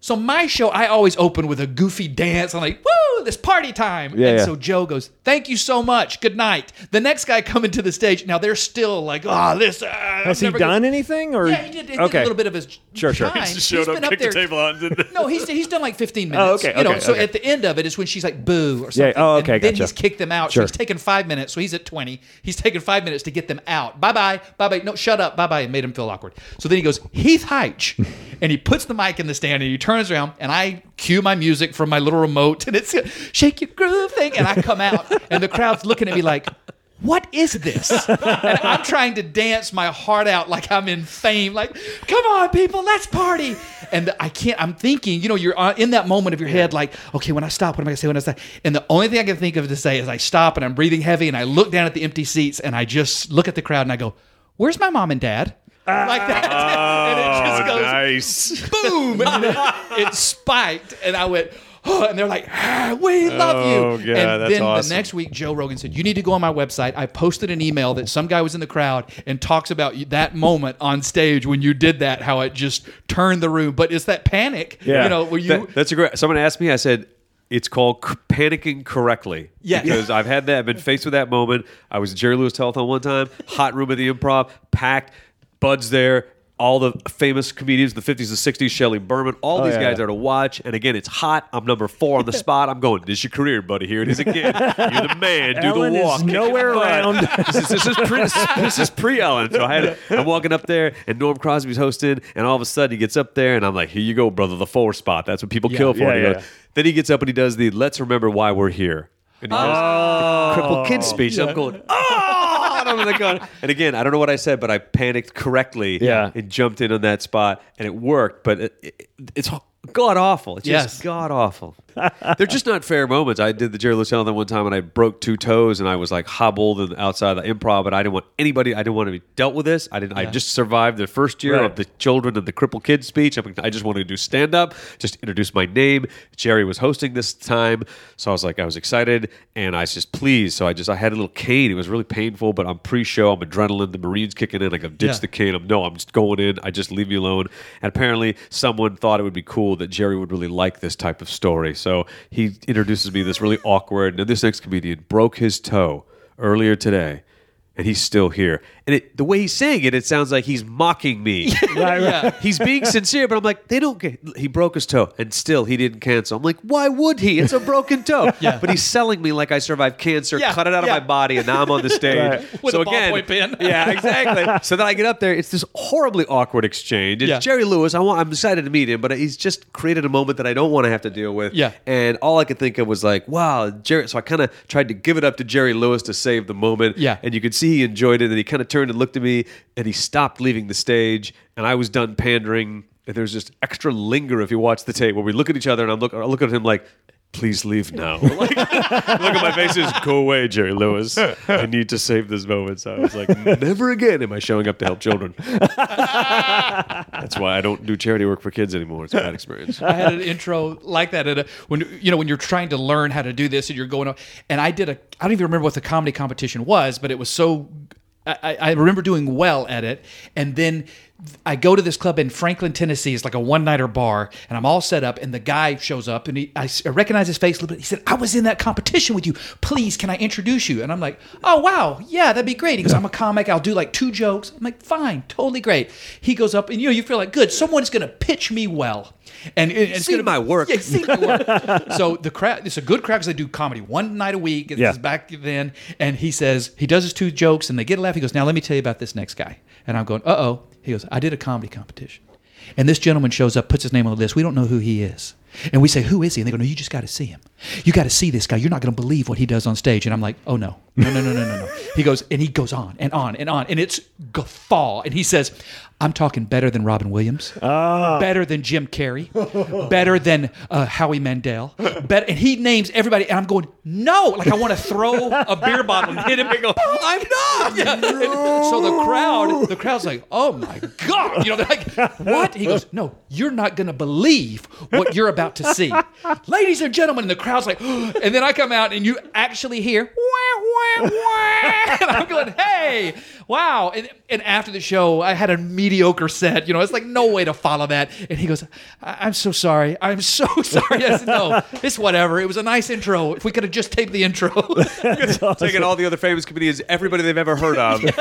So my show, I always open with a goofy dance. I'm like, woo, this party time. Yeah, and yeah. so Joe goes, thank you so much. Good night. The next guy coming to the stage. Now they're still like, oh, this. Uh, Has he done anything? Or Yeah, he did, he did a little bit of his Sure, sure. time. Just Showed He's up, been up kicked there- the table out, and no, he's he's done like 15 [laughs] minutes. Oh, okay, You know, okay, so okay. at the end of it is when she's like boo or Yeah, something. oh, and okay, then gotcha. he's kicked them out. Sure. So he's taken five minutes. So he's at 20. He's taken five minutes to get them out. Bye bye, bye bye. No, shut up, bye bye. It made him feel awkward. So then he goes Heath Hyche, [laughs] and he puts the mic in the stand and he turns around and I cue my music from my little remote and it's shake your groove thing and I come out and the crowd's looking at me like. What is this? And I'm trying to dance my heart out like I'm in fame. Like, come on, people, let's party. And I can't. I'm thinking, you know, you're uh, in that moment of your head, like, okay, when I stop, what am I gonna say? When I stop? And the only thing I can think of to say is I stop and I'm breathing heavy and I look down at the empty seats and I just look at the crowd and I go, "Where's my mom and dad?" Like that. [laughs] and it just goes nice. boom, and it, it spiked, and I went. Oh, and they're like, ah, "We love you." Oh, God, and that's then awesome. the next week, Joe Rogan said, "You need to go on my website." I posted an email that some guy was in the crowd and talks about that moment on stage when you did that, how it just turned the room. But it's that panic, Yeah. you know, where you. That- that's a great. Someone asked me. I said it's called panicking correctly. Yeah. [laughs] because I've had that. I've been faced with that moment. I was at Jerry Lewis Telethon one time. Hot room at the Improv, packed. Bud's there. All the famous comedians, the 50s, the 60s, Shelley Berman, all oh, these yeah, guys yeah. are to watch. And again, it's hot. I'm number four on the [laughs] spot. I'm going, this is your career, buddy. Here it is again. You're the man. Do Ellen the walk. Kick nowhere around. [laughs] this is this is pre this is pre Ellen. So I had I'm walking up there and Norm Crosby's hosting, and all of a sudden he gets up there and I'm like, here you go, brother, the four spot. That's what people kill for. yeah, he yeah, goes- Then he gets up and he does the let's remember why we're here. And he does the crippled kid oh. speech. I'm going, oh, and I'm like oh. and again, I don't know what I said, but I panicked correctly Yeah. and jumped in on that spot, and it worked. But it, it, it's god awful. It's Yes. god awful. [laughs] They're just not fair moments. I did the Jerry Lewis Telethon one time and I broke two toes and I was like hobbled and outside the improv, but I didn't want anybody. I didn't want to be dealt with this. I didn't. I just survived the first year Right. of the children and the crippled kids speech. I, mean, I just wanted to do stand up, just introduce my name. Jerry was hosting this time, so I was like, I was excited and I was just pleased. So I just I had a little cane. It was really painful, but I'm pre-show. I'm adrenaline. The Marines kicking in. Like I go ditch Yeah. the cane. I'm no. I'm just going in. I just leave me alone. And apparently, someone thought it would be cool that Jerry would really like this type of story. So he introduces me this really awkward. And this next comedian broke his toe earlier today, and he's still here. And it, the way he's saying it, it sounds like he's mocking me. [laughs] Right, right. He's being sincere, but I'm like, they don't get. He broke his toe, and still he didn't cancel. I'm like, why would he? It's a broken toe. [laughs] Yeah. But he's selling me like I survived cancer, Yeah, cut it out of my body, and now I'm on the [laughs] stage. Right. With so a ballpoint again, pen. yeah, exactly. so then I get up there. It's this horribly awkward exchange. It's Yeah. Jerry Lewis. I want. I'm excited to meet him, but he's just created a moment that I don't want to have to deal with. Yeah. And all I could think of was like, wow, Jerry. So I kind of tried to give it up to Jerry Lewis to save the moment. Yeah. And you could see he enjoyed it, and he kind of turned and looked at me, and he stopped leaving the stage, and I was done pandering. And there's just extra linger if you watch the tape where we look at each other, and I'm look, I look at him like. Please leave now. [laughs] Like, look at my face. Is go away, Jerry Lewis. I need to save this moment. So I was like, never again am I showing up to help children. [laughs] That's why I don't do charity work for kids anymore. It's a bad experience. I had an intro like that at a, when you know when you're trying to learn how to do this and you're going on and I did a I don't even remember what the comedy competition was but it was so I, I remember doing well at it and then I go to this club in Franklin, Tennessee. It's like a one nighter bar, and I'm all set up. And the guy shows up, and he, I, s- I recognize his face a little bit. He said, "I was in that competition with you. Please, can I introduce you?" And I'm like, "Oh wow, yeah, that'd be great." He goes, "I'm a comic. I'll do like two jokes." I'm like, "Fine, totally great." He goes up, and you know, you feel like, "Good, someone's gonna pitch me well." And and it's Seen gonna my work. Yeah, seen my work. so the crowd, it's a good crowd because they do comedy one night a week. This Yeah. is back then, and he says he does his two jokes, and they get a laugh. He goes, "Now let me tell you about this next guy." And I'm going, "Uh oh." He goes, "I did a comedy competition." And this gentleman shows up, puts his name on the list. We don't know who he is. And we say, Who is he? And they go, No, you just got to see him. You got to see this guy. You're not going to believe what he does on stage. And I'm like, Oh, no. No, no, no, no, no, no. He goes, and he goes on and on and on. And it's guffaw. And he says, I'm talking better than Robin Williams, better than Jim Carrey, better than uh, Howie Mandel. Better, and he names everybody. And I'm going, No. Like, I want to throw a beer bottle and hit him and go, I'm not. Yeah. And so the crowd, the crowd's like, Oh my God. You know, they're like, What? He goes, No, you're not going to believe what you're about to see. Ladies and gentlemen, and the crowd's like, [gasps] and then I come out and you actually hear, wah, wah, wah. [laughs] and I'm going, hey, wow. And, and after the show, I had a mediocre set. You know, it's like no way to follow that. And he goes, I- I'm so sorry. I'm so [laughs] sorry. I said, no, it's whatever. It was a nice intro. If we could have just taped the intro. [laughs] Taking all the other famous comedians, everybody they've ever heard of. He's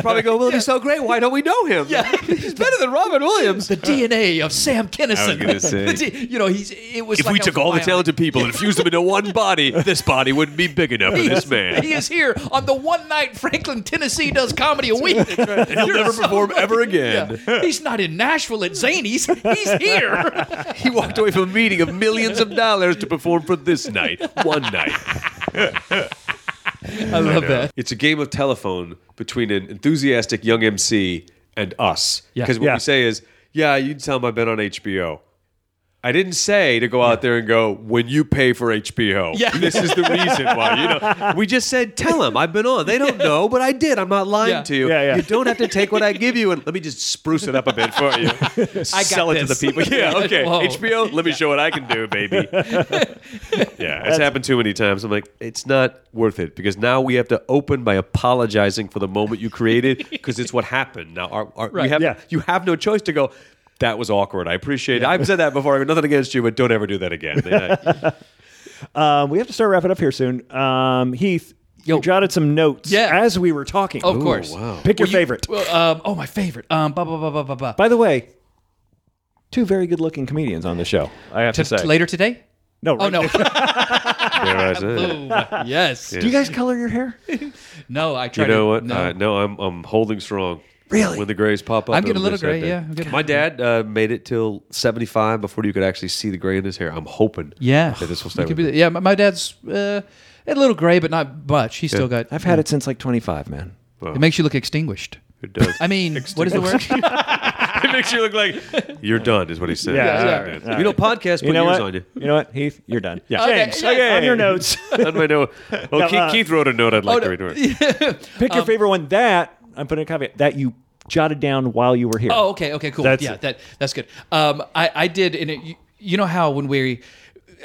probably go, well, he's so great. Why don't we know him? Yeah. he's better than Robin Williams. the DNA of Sam Kinison. I was gonna say. [laughs] D- you know, he's it was If like we took all the bionic. talented people and fused them into one body, this body wouldn't be big enough for this man. He is here on the one night Franklin, Tennessee does comedy a week. He'll never perform ever again. Yeah. He's not in Nashville at Zany's. [laughs] He's here. [laughs] He walked away from a meeting of millions of dollars to perform for this night, one night. I love that. It's a game of telephone between an enthusiastic young MC and us. Yeah. Because what Yeah. we say is, yeah, you can tell him I've been on HBO. I didn't say to go out there and go, when you pay for HBO. [laughs] Yeah. This is the reason why. You know, we just said, tell them I've been on. They don't know, but I did. I'm not lying Yeah. to you. Yeah, yeah. You don't have to take what I give you and let me just spruce it up a bit for you. [laughs] I Sell it to the people. [laughs] Yeah, okay. Whoa. HBO, let me show what I can do, baby. Yeah, it's happened too many times. I'm like, it's not worth it because now we have to open by apologizing for the moment you created because it's what happened. Now, our, our, we Right. have Yeah. you have no choice to go. That was awkward. I appreciate it. I've said that before. I have nothing against you, but don't ever do that again. [laughs] Yeah. Um, we have to start wrapping up here soon. Um, Heath, Yo. you jotted some notes Yeah. as we were talking. Of course. wow. Pick your Well, you- favorite. well, um, oh, my favorite. Um, blah, blah, blah, blah, blah, blah. By the way, two very good-looking comedians on the show. I have to, T- say. later today? No, Oh, no. [laughs] There I said. Boom. yes. Do you guys color your hair? [laughs] No, I tried You know to, what? No. Uh, no, I'm I'm holding strong. Really? When the grays pop up, I'm getting a little gray, yeah, I'm getting- My dad uh, made it till 75 before you could actually see the gray in his hair. I'm hoping. yeah. that this will stay It could with be the- yeah, my, my dad's uh, a little gray, but not much. He's still got. I've had it since like 25, man. It makes you look extinguished. It does. I mean, what is the word? [laughs] it makes you look like you're done, is what he said. Yeah, yeah. Yeah, yeah. You don't podcast, put You know yours what? on you. You know what, Heath? You're done. Yeah. Okay, James, yeah. on your notes. [laughs] on my note. Well, No, Keith, uh, Keith wrote a note I'd like oh, to read. to her. [laughs] Pick your favorite one. That I'm putting a caveat that you jotted down while you were here. Oh, okay, okay, cool. That's yeah, it. that that's good. Um, I I did, and it, you, you know how when we.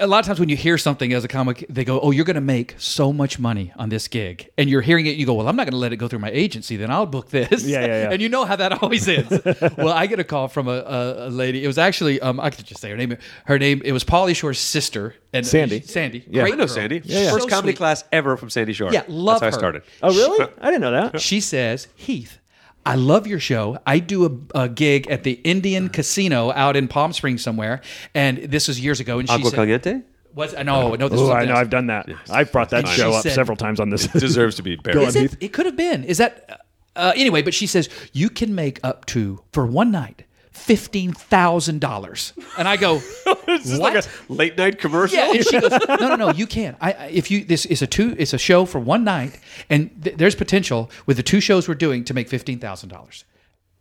A lot of times when you hear something as a comic, they go, "Oh, you're going to make so much money on this gig," and you're hearing it. You go, "Well, I'm not going to let it go through my agency. Then I'll book this." Yeah, yeah, yeah. [laughs] And you know how that always ends. [laughs] well, I get a call from a, a, a lady. It was actually, um, I could just say her name. Her name. It was Pauly Shore's sister and Sandy. Sandy. Yeah. Great I know girl. Sandy. yeah. First So comedy sweet. class ever from Sandy Shore. Yeah, love That's how. I started. Oh, really? I didn't know that. She says, Heath, I love your show. I do a, a gig at the Indian Casino out in Palm Springs somewhere, and this was years ago. And she Agua said, Caliente "Was I know? No, this Oh, was I know. Else. I've done that. I've brought that And show up said- several times on this. deserves to be [laughs] buried. Is it? It could have been. Is that uh, anyway? But she says you can make up to for one night fifteen thousand dollars, and I go, [laughs] what? Like a late night commercial. Yeah, and she goes, [laughs] no, no, no, you can't. I, I if you this is a two, it's a show for one night, and th- there's potential with the two shows we're doing to make fifteen thousand dollars.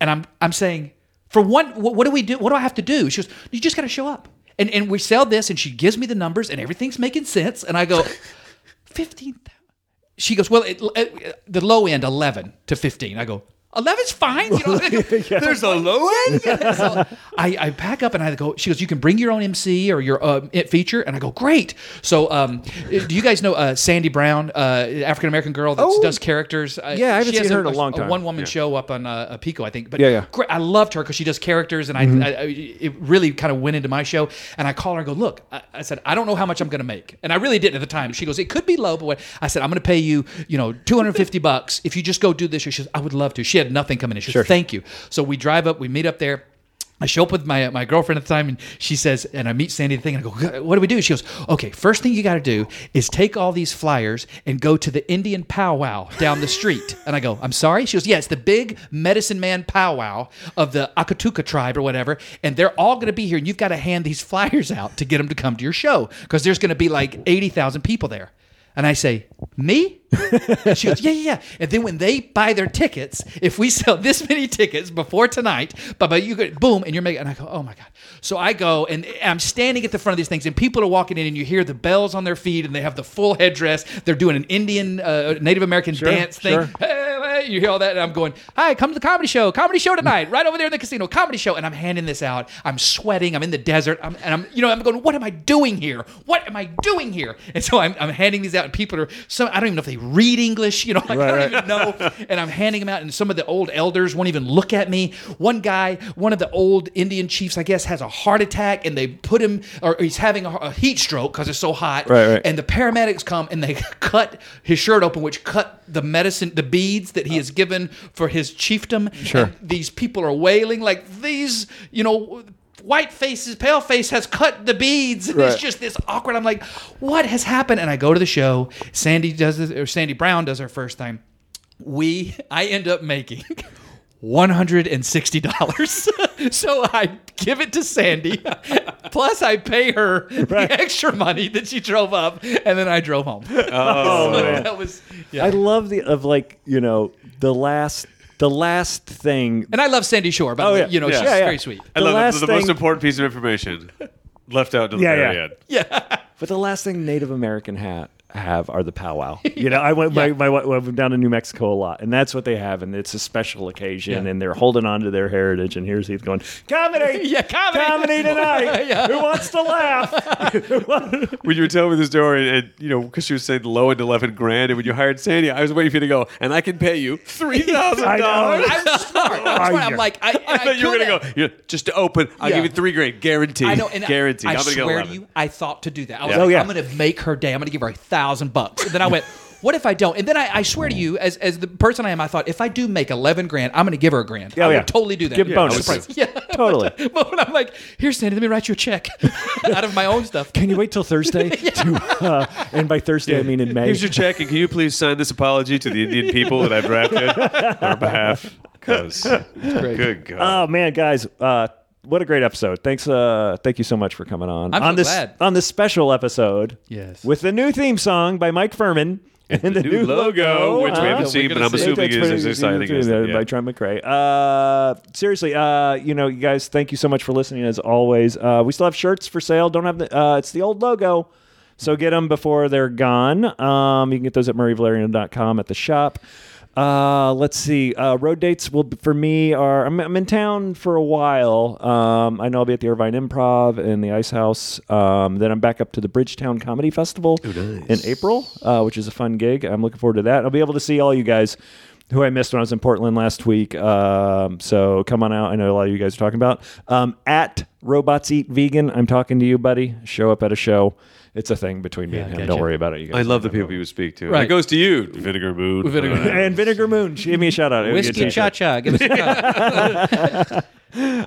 And I'm I'm saying for one, what, what do we do? What do I have to do? She goes, you just got to show up, and and we sell this, and she gives me the numbers, and everything's making sense, and I go, fifteen. She goes, well, it, it, the low end eleven to fifteen. I go. 11's fine. You know, [laughs] [laughs] There's a low end. [laughs] so I, I pack up and I go. She goes, "You can bring your own MC or your uh, it feature." And I go, "Great." So, um, do you guys know uh, Sandy Brown, uh, African American girl that Oh. does characters? Uh, Yeah, I haven't she has seen her in a long time. one woman show up on uh, a Pico, I think. But Yeah, yeah. great. I loved her because she does characters, and I, Mm-hmm. I, I it really kind of went into my show. And I call her and go, "Look," I, I said, "I don't know how much I'm going to make," and I really didn't at the time. She goes, "It could be low, but what?" I said, "I'm going to pay you, you know, 250 bucks if you just go do this." She says, "I would love to." She had nothing coming in. She Sure. says, "Thank you." So we drive up, we meet up there. I show up with my my girlfriend at the time, and she says, and I meet Sandy the thing, and I go, "What do we do?" She goes, "Okay, first thing you got to do is take all these flyers and go to the Indian powwow down the street." And I go, "I'm sorry." She goes, "Yeah, it's the big medicine man powwow of the Akatuka tribe or whatever, and they're all going to be here, and you've got to hand these flyers out to get them to come to your show because there's going to be like eighty thousand people there." And I say, "Me?" And [laughs] she goes, yeah, yeah, yeah. And then when they buy their tickets, if we sell [laughs] this many tickets before tonight, but but you go boom, and you're making. And I go, oh my god. So I go and I'm standing at the front of these things, and people are walking in, and you hear the bells on their feet, and they have the full headdress. They're doing an Indian, uh, Native American dance thing. sure. Hey, you hear all that, and I'm going, hi, come to the comedy show, comedy show tonight, right over there in the casino, comedy show. And I'm handing this out. I'm sweating. I'm in the desert. I'm, and I'm, you know, I'm going, what am I doing here? What am I doing here? And so I'm, I'm handing these out, and people are so I don't even know if they read English. You know, like, [laughs] I don't Right, even know. And I'm handing them out, and some of the old elders won't even look at me. One guy, one of the old Indian chiefs, I guess, has a heart attack, and they put him, or he's having a, a heat stroke because it's so hot. Right, right. And the paramedics come and they [laughs] cut his shirt open, which cut the medicine, the beads that he has given for his chiefdom. Sure. And these people are wailing like these, you know. White faces, pale face has cut the beads. And Right. It's just this awkward. I'm like, what has happened? And I go to the show. Sandy does this, or Sandy Brown does her first time. We, I end up making one hundred and sixty dollars. [laughs] so I give it to Sandy. Plus, I pay her the extra money that she drove up, and then I drove home. Oh, [laughs] So man. that was. Yeah. I love the of like you know the last the last thing. and I love Sandy Shore, but Oh, yeah. you know Yeah. she's Yeah, yeah. very sweet. I The love last that the most thing- important piece of information left out to the Yeah, very yeah. end. [laughs] Yeah, But the last thing Native American hat have are the powwow. [laughs] You know, I went my, my, I went down to New Mexico a lot, and that's what they have, and it's a special occasion, Yeah. and they're holding on to their heritage. And here's Heath going, comedy, [laughs] Yeah, comedy." [laughs] tonight. Yeah. Who wants to laugh? When you were telling me the story, and you know, because she was saying low end eleven grand, and when you hired Sandy, I was waiting for you to go, and I can pay you three thousand I know. dollars. I'm smart. I'm, smart. I'm like, I, and I thought you were gonna have. go yeah, just to open. I'll Yeah. give you three grand, guaranteed. I know, and guaranteed. I, I'm gonna swear 11. to you, I thought to do that. I was Yeah. like, Oh, yeah. I'm going to make her day. I'm going to give her a thousand bucks. And then I went, what if I don't? And then I, I swear to you, as, as the person I am, I thought if I do make eleven grand, I'm going to give her a grand. Oh, I would yeah. totally do that. Give Yeah, bonus. I. Yeah, [laughs] Totally. [laughs] But when I'm like, here, Sandy, let me write you a check [laughs] out of my own stuff. Can you wait till Thursday? to, uh, and by Thursday, I mean in May. Here's your check, and can you please sign this apology to the Indian people that I've drafted on our behalf? Because good God, Oh man, guys, uh, what a great episode! Thanks, uh, thank you so much for coming on I'm on so this glad. on this special episode. Yes. with the new theme song by Mike Phirman and, the, new, logo, which we haven't we're seen, but I'm see. assuming is as exciting as that. by Yeah. Trent McRae. Uh, seriously, uh, you know, you guys, thank you so much for listening. As always, uh, we still have shirts for sale. Don't have the. Uh, it's the old logo. So get them before they're gone. Um, you can get those at murrayvaleriano.com at the shop. Uh, let's see. Uh, road dates will for me are I'm, I'm in town for a while. Um, I know I'll be at the Irvine Improv and the Ice House. Um, then I'm back up to the Bridgetown Comedy Festival in April, uh, which is a fun gig. I'm looking forward to that. I'll be able to see all you guys who I missed when I was in Portland last week. Um, so come on out. I know a lot of you guys are talking about um, at Robots Eat Vegan. I'm talking to you, buddy. Show up at a show. It's a thing between me Yeah, and him. gotcha. Don't worry about it. You guys I love the know. people you speak to. Right. It goes to you, Vinegar Moon. Vinegar Moon. And Vinegar Moon, give me a shout out. It would get Whiskey taken. cha cha. Give us a shot. [laughs]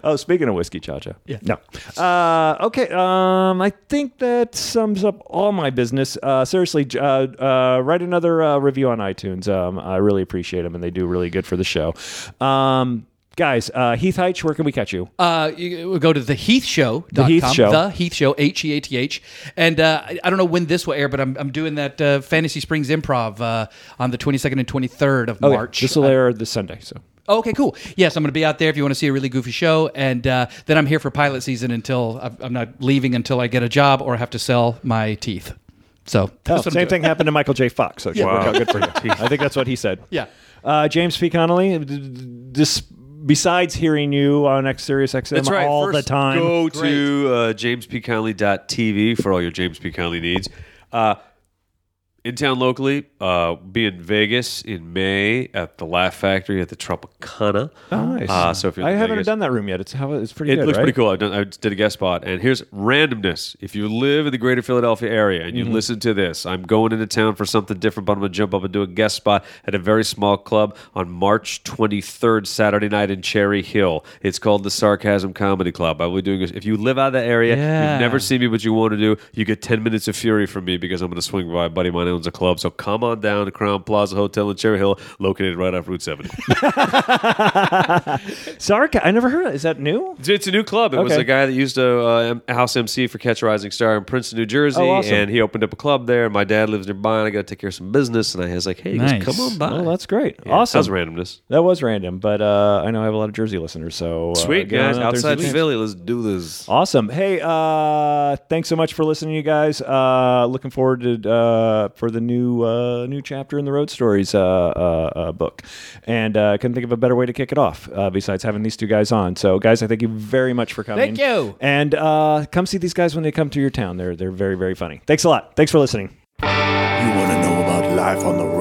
Oh, speaking of whiskey, cha cha. Yeah. No. Uh, okay. Um, I think that sums up all my business. Uh, seriously, j- uh, uh, write another uh, review on iTunes. Um, I really appreciate them, and they do really good for the show. Um, guys, uh, Heath Hyche, where can we catch you? Uh, you we'll go to the Heath Show. The Heath Show. The Heath Show. H E A T H. And uh, I, I don't know when this will air, but I'm, I'm doing that uh, Fantasy Springs Improv uh, on the 22nd and 23rd of Oh, yeah. March. This will air this Sunday. So. Oh, okay, cool. Yes, I'm going to be out there if you want to see a really goofy show, and uh, then I'm here for pilot season until I'm I'm not leaving until I get a job or have to sell my teeth. So Oh, that's what I'm same doing. thing happened to Michael J. Fox. So it should Wow. work out good for you. [laughs] I think that's what he said. Yeah. Uh, James P. Connolly, d- d- just besides hearing you on X Sirius XM That's right. all First, the time. Go to uh, jamespconnolly.tv for all your James P. Connolly needs. Uh, in town locally, uh, be in Vegas in May at the Laugh Factory at the Tropicana. Oh, nice. Uh, so if you're I haven't Vegas- done that room yet. It's how it's pretty It good. looks right? pretty cool. I've done, I did a guest spot, and here's randomness. If you live in the greater Philadelphia area and you Mm-hmm. listen to this, I'm going into town for something different, but I'm going to jump up and do a guest spot at a very small club on March 23rd, Saturday night in Cherry Hill. It's called the Sarcasm Comedy Club. I will be doing this. If you live out of the area, Yeah. you've never seen me, but you want to do, you get 10 minutes of fury from me because I'm going to swing by. A buddy of mine owns a club, so come on down to Crowne Plaza Hotel in Cherry Hill, located right off Route 70. [laughs] Sarka, I never heard of it. Is that new? It's- It's a new club. It was Okay. a guy that used to uh, house MC for Catch a Rising Star in Princeton, New Jersey, Oh, awesome. and he opened up a club there. And my dad lives nearby, and I got to take care of some business. And I was like, "Hey, Nice. come on by." Oh, that's great. Yeah, awesome. That was randomness. That was random, but uh, I know I have a lot of Jersey listeners. So uh, Sweet get on guys, out there and outside Philly, let's do this. Awesome. Hey, uh, thanks so much for listening, you guys. Uh, looking forward to uh, for the new uh, new chapter in the Road Stories uh, uh, uh, book, and uh, couldn't think of a better way to kick it off uh, besides having these two guys on. So, guys, I thank you very much for coming. Thank you. and uh, come see these guys when they come to your town. They're they're very very funny. Thanks a lot. Thanks for listening. You want to know about life on the road?